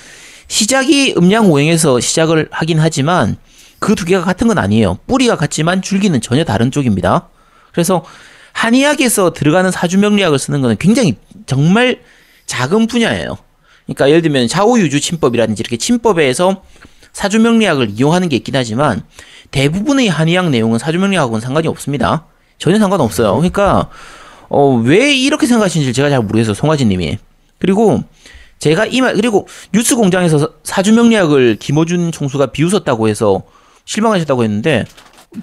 시작이 음양오행에서 시작을 하긴 하지만 그 두 개가 같은 건 아니에요. 뿌리가 같지만 줄기는 전혀 다른 쪽입니다. 그래서 한의학에서 들어가는 사주 명리학을 쓰는 거는 굉장히 정말 작은 분야예요. 그러니까 예를 들면 좌우유주 침법이라든지 이렇게 침법에서 사주 명리학을 이용하는 게 있긴 하지만 대부분의 한의학 내용은 사주 명리학하고는 상관이 없습니다. 전혀 상관없어요. 그러니까 어, 왜 이렇게 생각하시는지 제가 잘 모르겠어요. 송하진 님이. 그리고 제가 이 말, 그리고 뉴스 공장에서 사- 사주 명리학을 김어준 총수가 비웃었다고 해서 실망하셨다고 했는데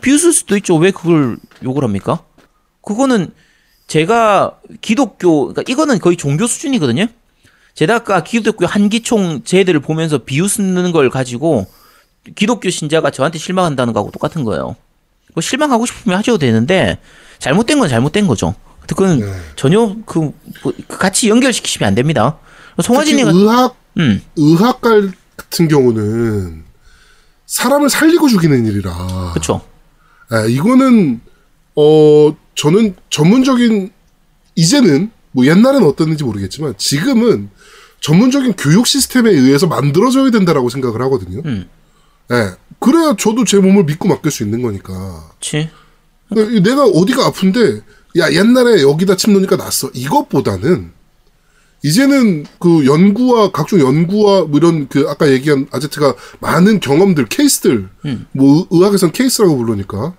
비웃을 수도 있죠. 왜 그걸 욕을 합니까? 그거는 제가 기독교, 그러니까 이거는 거의 종교 수준이거든요. 제가 기독교 한기총 제들을 보면서 비웃는 걸 가지고 기독교 신자가 저한테 실망한다는 거하고 똑같은 거예요. 뭐 실망하고 싶으면 하셔도 되는데 잘못된 건 잘못된 거죠. 그건 네. 전혀 그, 뭐, 그 같이 연결시키시면 안 됩니다. 송하진이 특히 가 의학, 음, 의학갈 같은 경우는 사람을 살리고 죽이는 일이라. 그렇죠. 예, 이거는 어 저는 전문적인 이제는 뭐 옛날엔 어땠는지 모르겠지만 지금은 전문적인 교육 시스템에 의해서 만들어져야 된다라고 생각을 하거든요. 음. 예. 그래야 저도 제 몸을 믿고 맡길 수 있는 거니까. 그렇지. 그러니까 내가 어디가 아픈데 야 옛날에 여기다 침 놓으니까 낫어. 이것보다는 이제는 그 연구와 각종 연구와 뭐 이런 그 아까 얘기한 아제트가 많은 경험들 케이스들 뭐 의- 의학에선 케이스라고 부르니까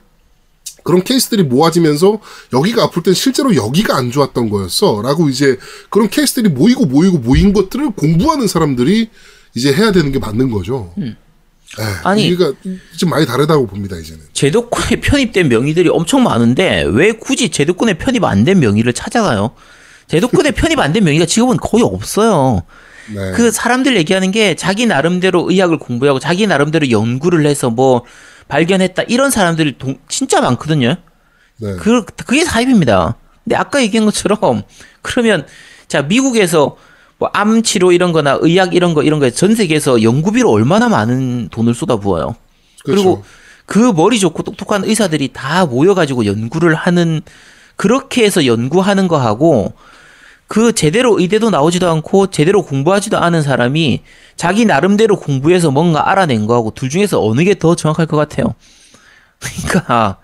그런 케이스들이 모아지면서 여기가 아플 땐 실제로 여기가 안 좋았던 거였어라고 이제 그런 케이스들이 모이고 모이고 모인 것들을 공부하는 사람들이 이제 해야 되는 게 맞는 거죠. 예, 아니. 이가 좀 많이 다르다고 봅니다 이제는. 제도권에 편입된 명의들이 엄청 많은데 왜 굳이 제도권에 편입 안 된 명의를 찾아가요? 제도권에 편입 안 된 명의가 지금은 거의 없어요. 네. 그 사람들 얘기하는 게 자기 나름대로 의학을 공부하고 자기 나름대로 연구를 해서 뭐 발견했다 이런 사람들이 동- 진짜 많거든요. 네. 그 그게 사입입니다. 근데 아까 얘기한 것처럼 그러면 자 미국에서 뭐 암 치료 이런 거나 의학 이런 거 이런 거에 전 세계에서 연구비로 얼마나 많은 돈을 쏟아부어요. 그렇죠. 그리고 그 머리 좋고 똑똑한 의사들이 다 모여가지고 연구를 하는 그렇게 해서 연구하는 거하고 그 제대로 의대도 나오지도 않고 제대로 공부하지도 않은 사람이 자기 나름대로 공부해서 뭔가 알아낸 거하고 둘 중에서 어느 게 더 정확할 것 같아요. 그러니까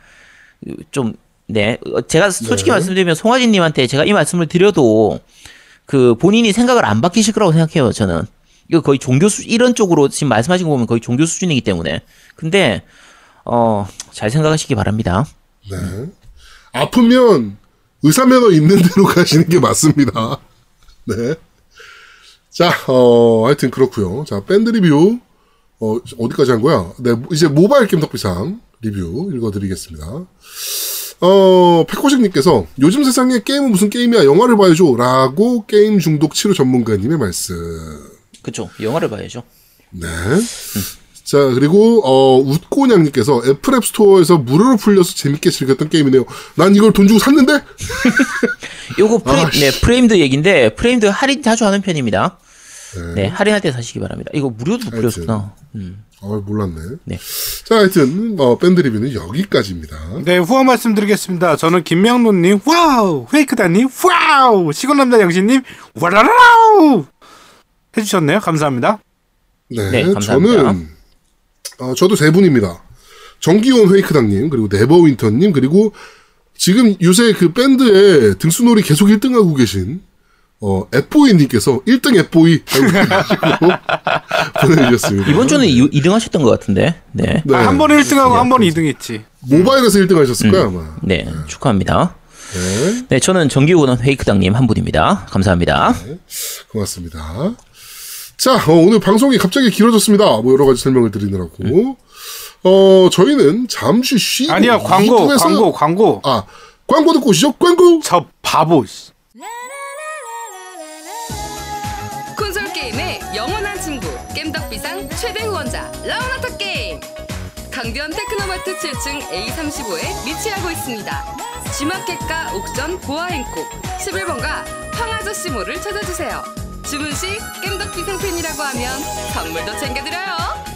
좀 네, 어, 제가 솔직히 네. 말씀드리면 송하진님한테 제가 이 말씀을 드려도 그 본인이 생각을 안 바뀌실 거라고 생각해요. 저는 이거 거의 종교 수 이런 쪽으로 지금 말씀하신 거 보면 거의 종교 수준이기 때문에 근데 어 잘 생각하시기 바랍니다. 네. 아프면 의사 면허 있는 데로 가시는 게 맞습니다. 네. 자, 어, 하여튼 그렇고요 자, 밴드 리뷰, 어, 어디까지 한 거야? 네, 이제 모바일 게임 덕비상 리뷰 읽어드리겠습니다. 어, 패코식님께서 요즘 세상에 게임은 무슨 게임이야? 영화를 봐야죠. 라고 게임 중독 치료 전문가님의 말씀. 그쵸 영화를 봐야죠. 네. 자, 그리고, 어, 웃고냥님께서 애플 앱 스토어에서 무료로 풀려서 재밌게 즐겼던 게임이네요. 난 이걸 돈 주고 샀는데? 요거 프레임, 아, 씨. 네, 프레임드 얘기인데, 프레임드 할인 자주 하는 편입니다. 네, 할인할 때 사시기 바랍니다. 이거 무료도 풀렸구나. 음. 아, 몰랐네. 네. 자, 하여튼, 어, 밴드 리뷰는 여기까지입니다. 네, 후원 말씀드리겠습니다. 저는 김명론님, 와우! 페이크다님, 와우! 시골남자 영신님, 와라라우! 해주셨네요. 감사합니다. 네, 네, 감사합니다. 저는, 어, 저도 세 분입니다. 정기원 회이크당님, 그리고 네버윈터님, 그리고 지금 요새 그 밴드의 등수놀이 계속 1등하고 계신, 어, 앱보이님께서 1등 앱보이 하고 보내주셨습니다. 이번 주는 2, 등 하셨던 것 같은데. 네. 네. 아, 한 번에 1등하고 한 번에 2등 했지. 모바일에서 1등 하셨을 거야, 아마. 네, 축하합니다. 네, 네, 저는 정기훈원 페이크당님 한 분입니다. 감사합니다. 고맙습니다. 자, 어, 오늘 방송이 갑자기 길어졌습니다. 뭐 여러 가지 설명을 드리느라고. 어, 저희는 잠시 쉬고. 아니야, 광고, 광고, 광고. 아, 광고 듣고 오시죠. 광고! 저 바보. 라운하터 게임 강변 테크노마트 7층 A35에 위치하고 있습니다. G마켓과 옥션 보아행콕 11번가 황아저씨몰을 찾아주세요. 주문 시 겜덕비 상 팬이라고 하면 선물도 챙겨드려요.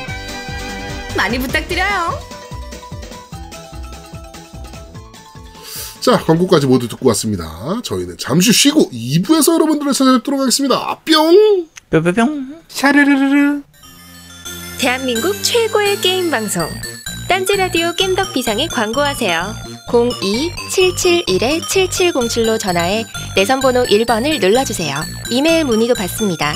많이 부탁드려요. 자, 광고까지 모두 듣고 왔습니다. 저희는 잠시 쉬고 2부에서 여러분들을 찾아뵙도록 하겠습니다. 뿅! 뿅뿅뿅. 샤르르르르. 대한민국 최고의 게임 방송 딴지 라디오 겜덕 비상에 광고하세요. 02-771-7707로 전화해 내선 번호 1번을 눌러주세요. 이메일 문의도 받습니다.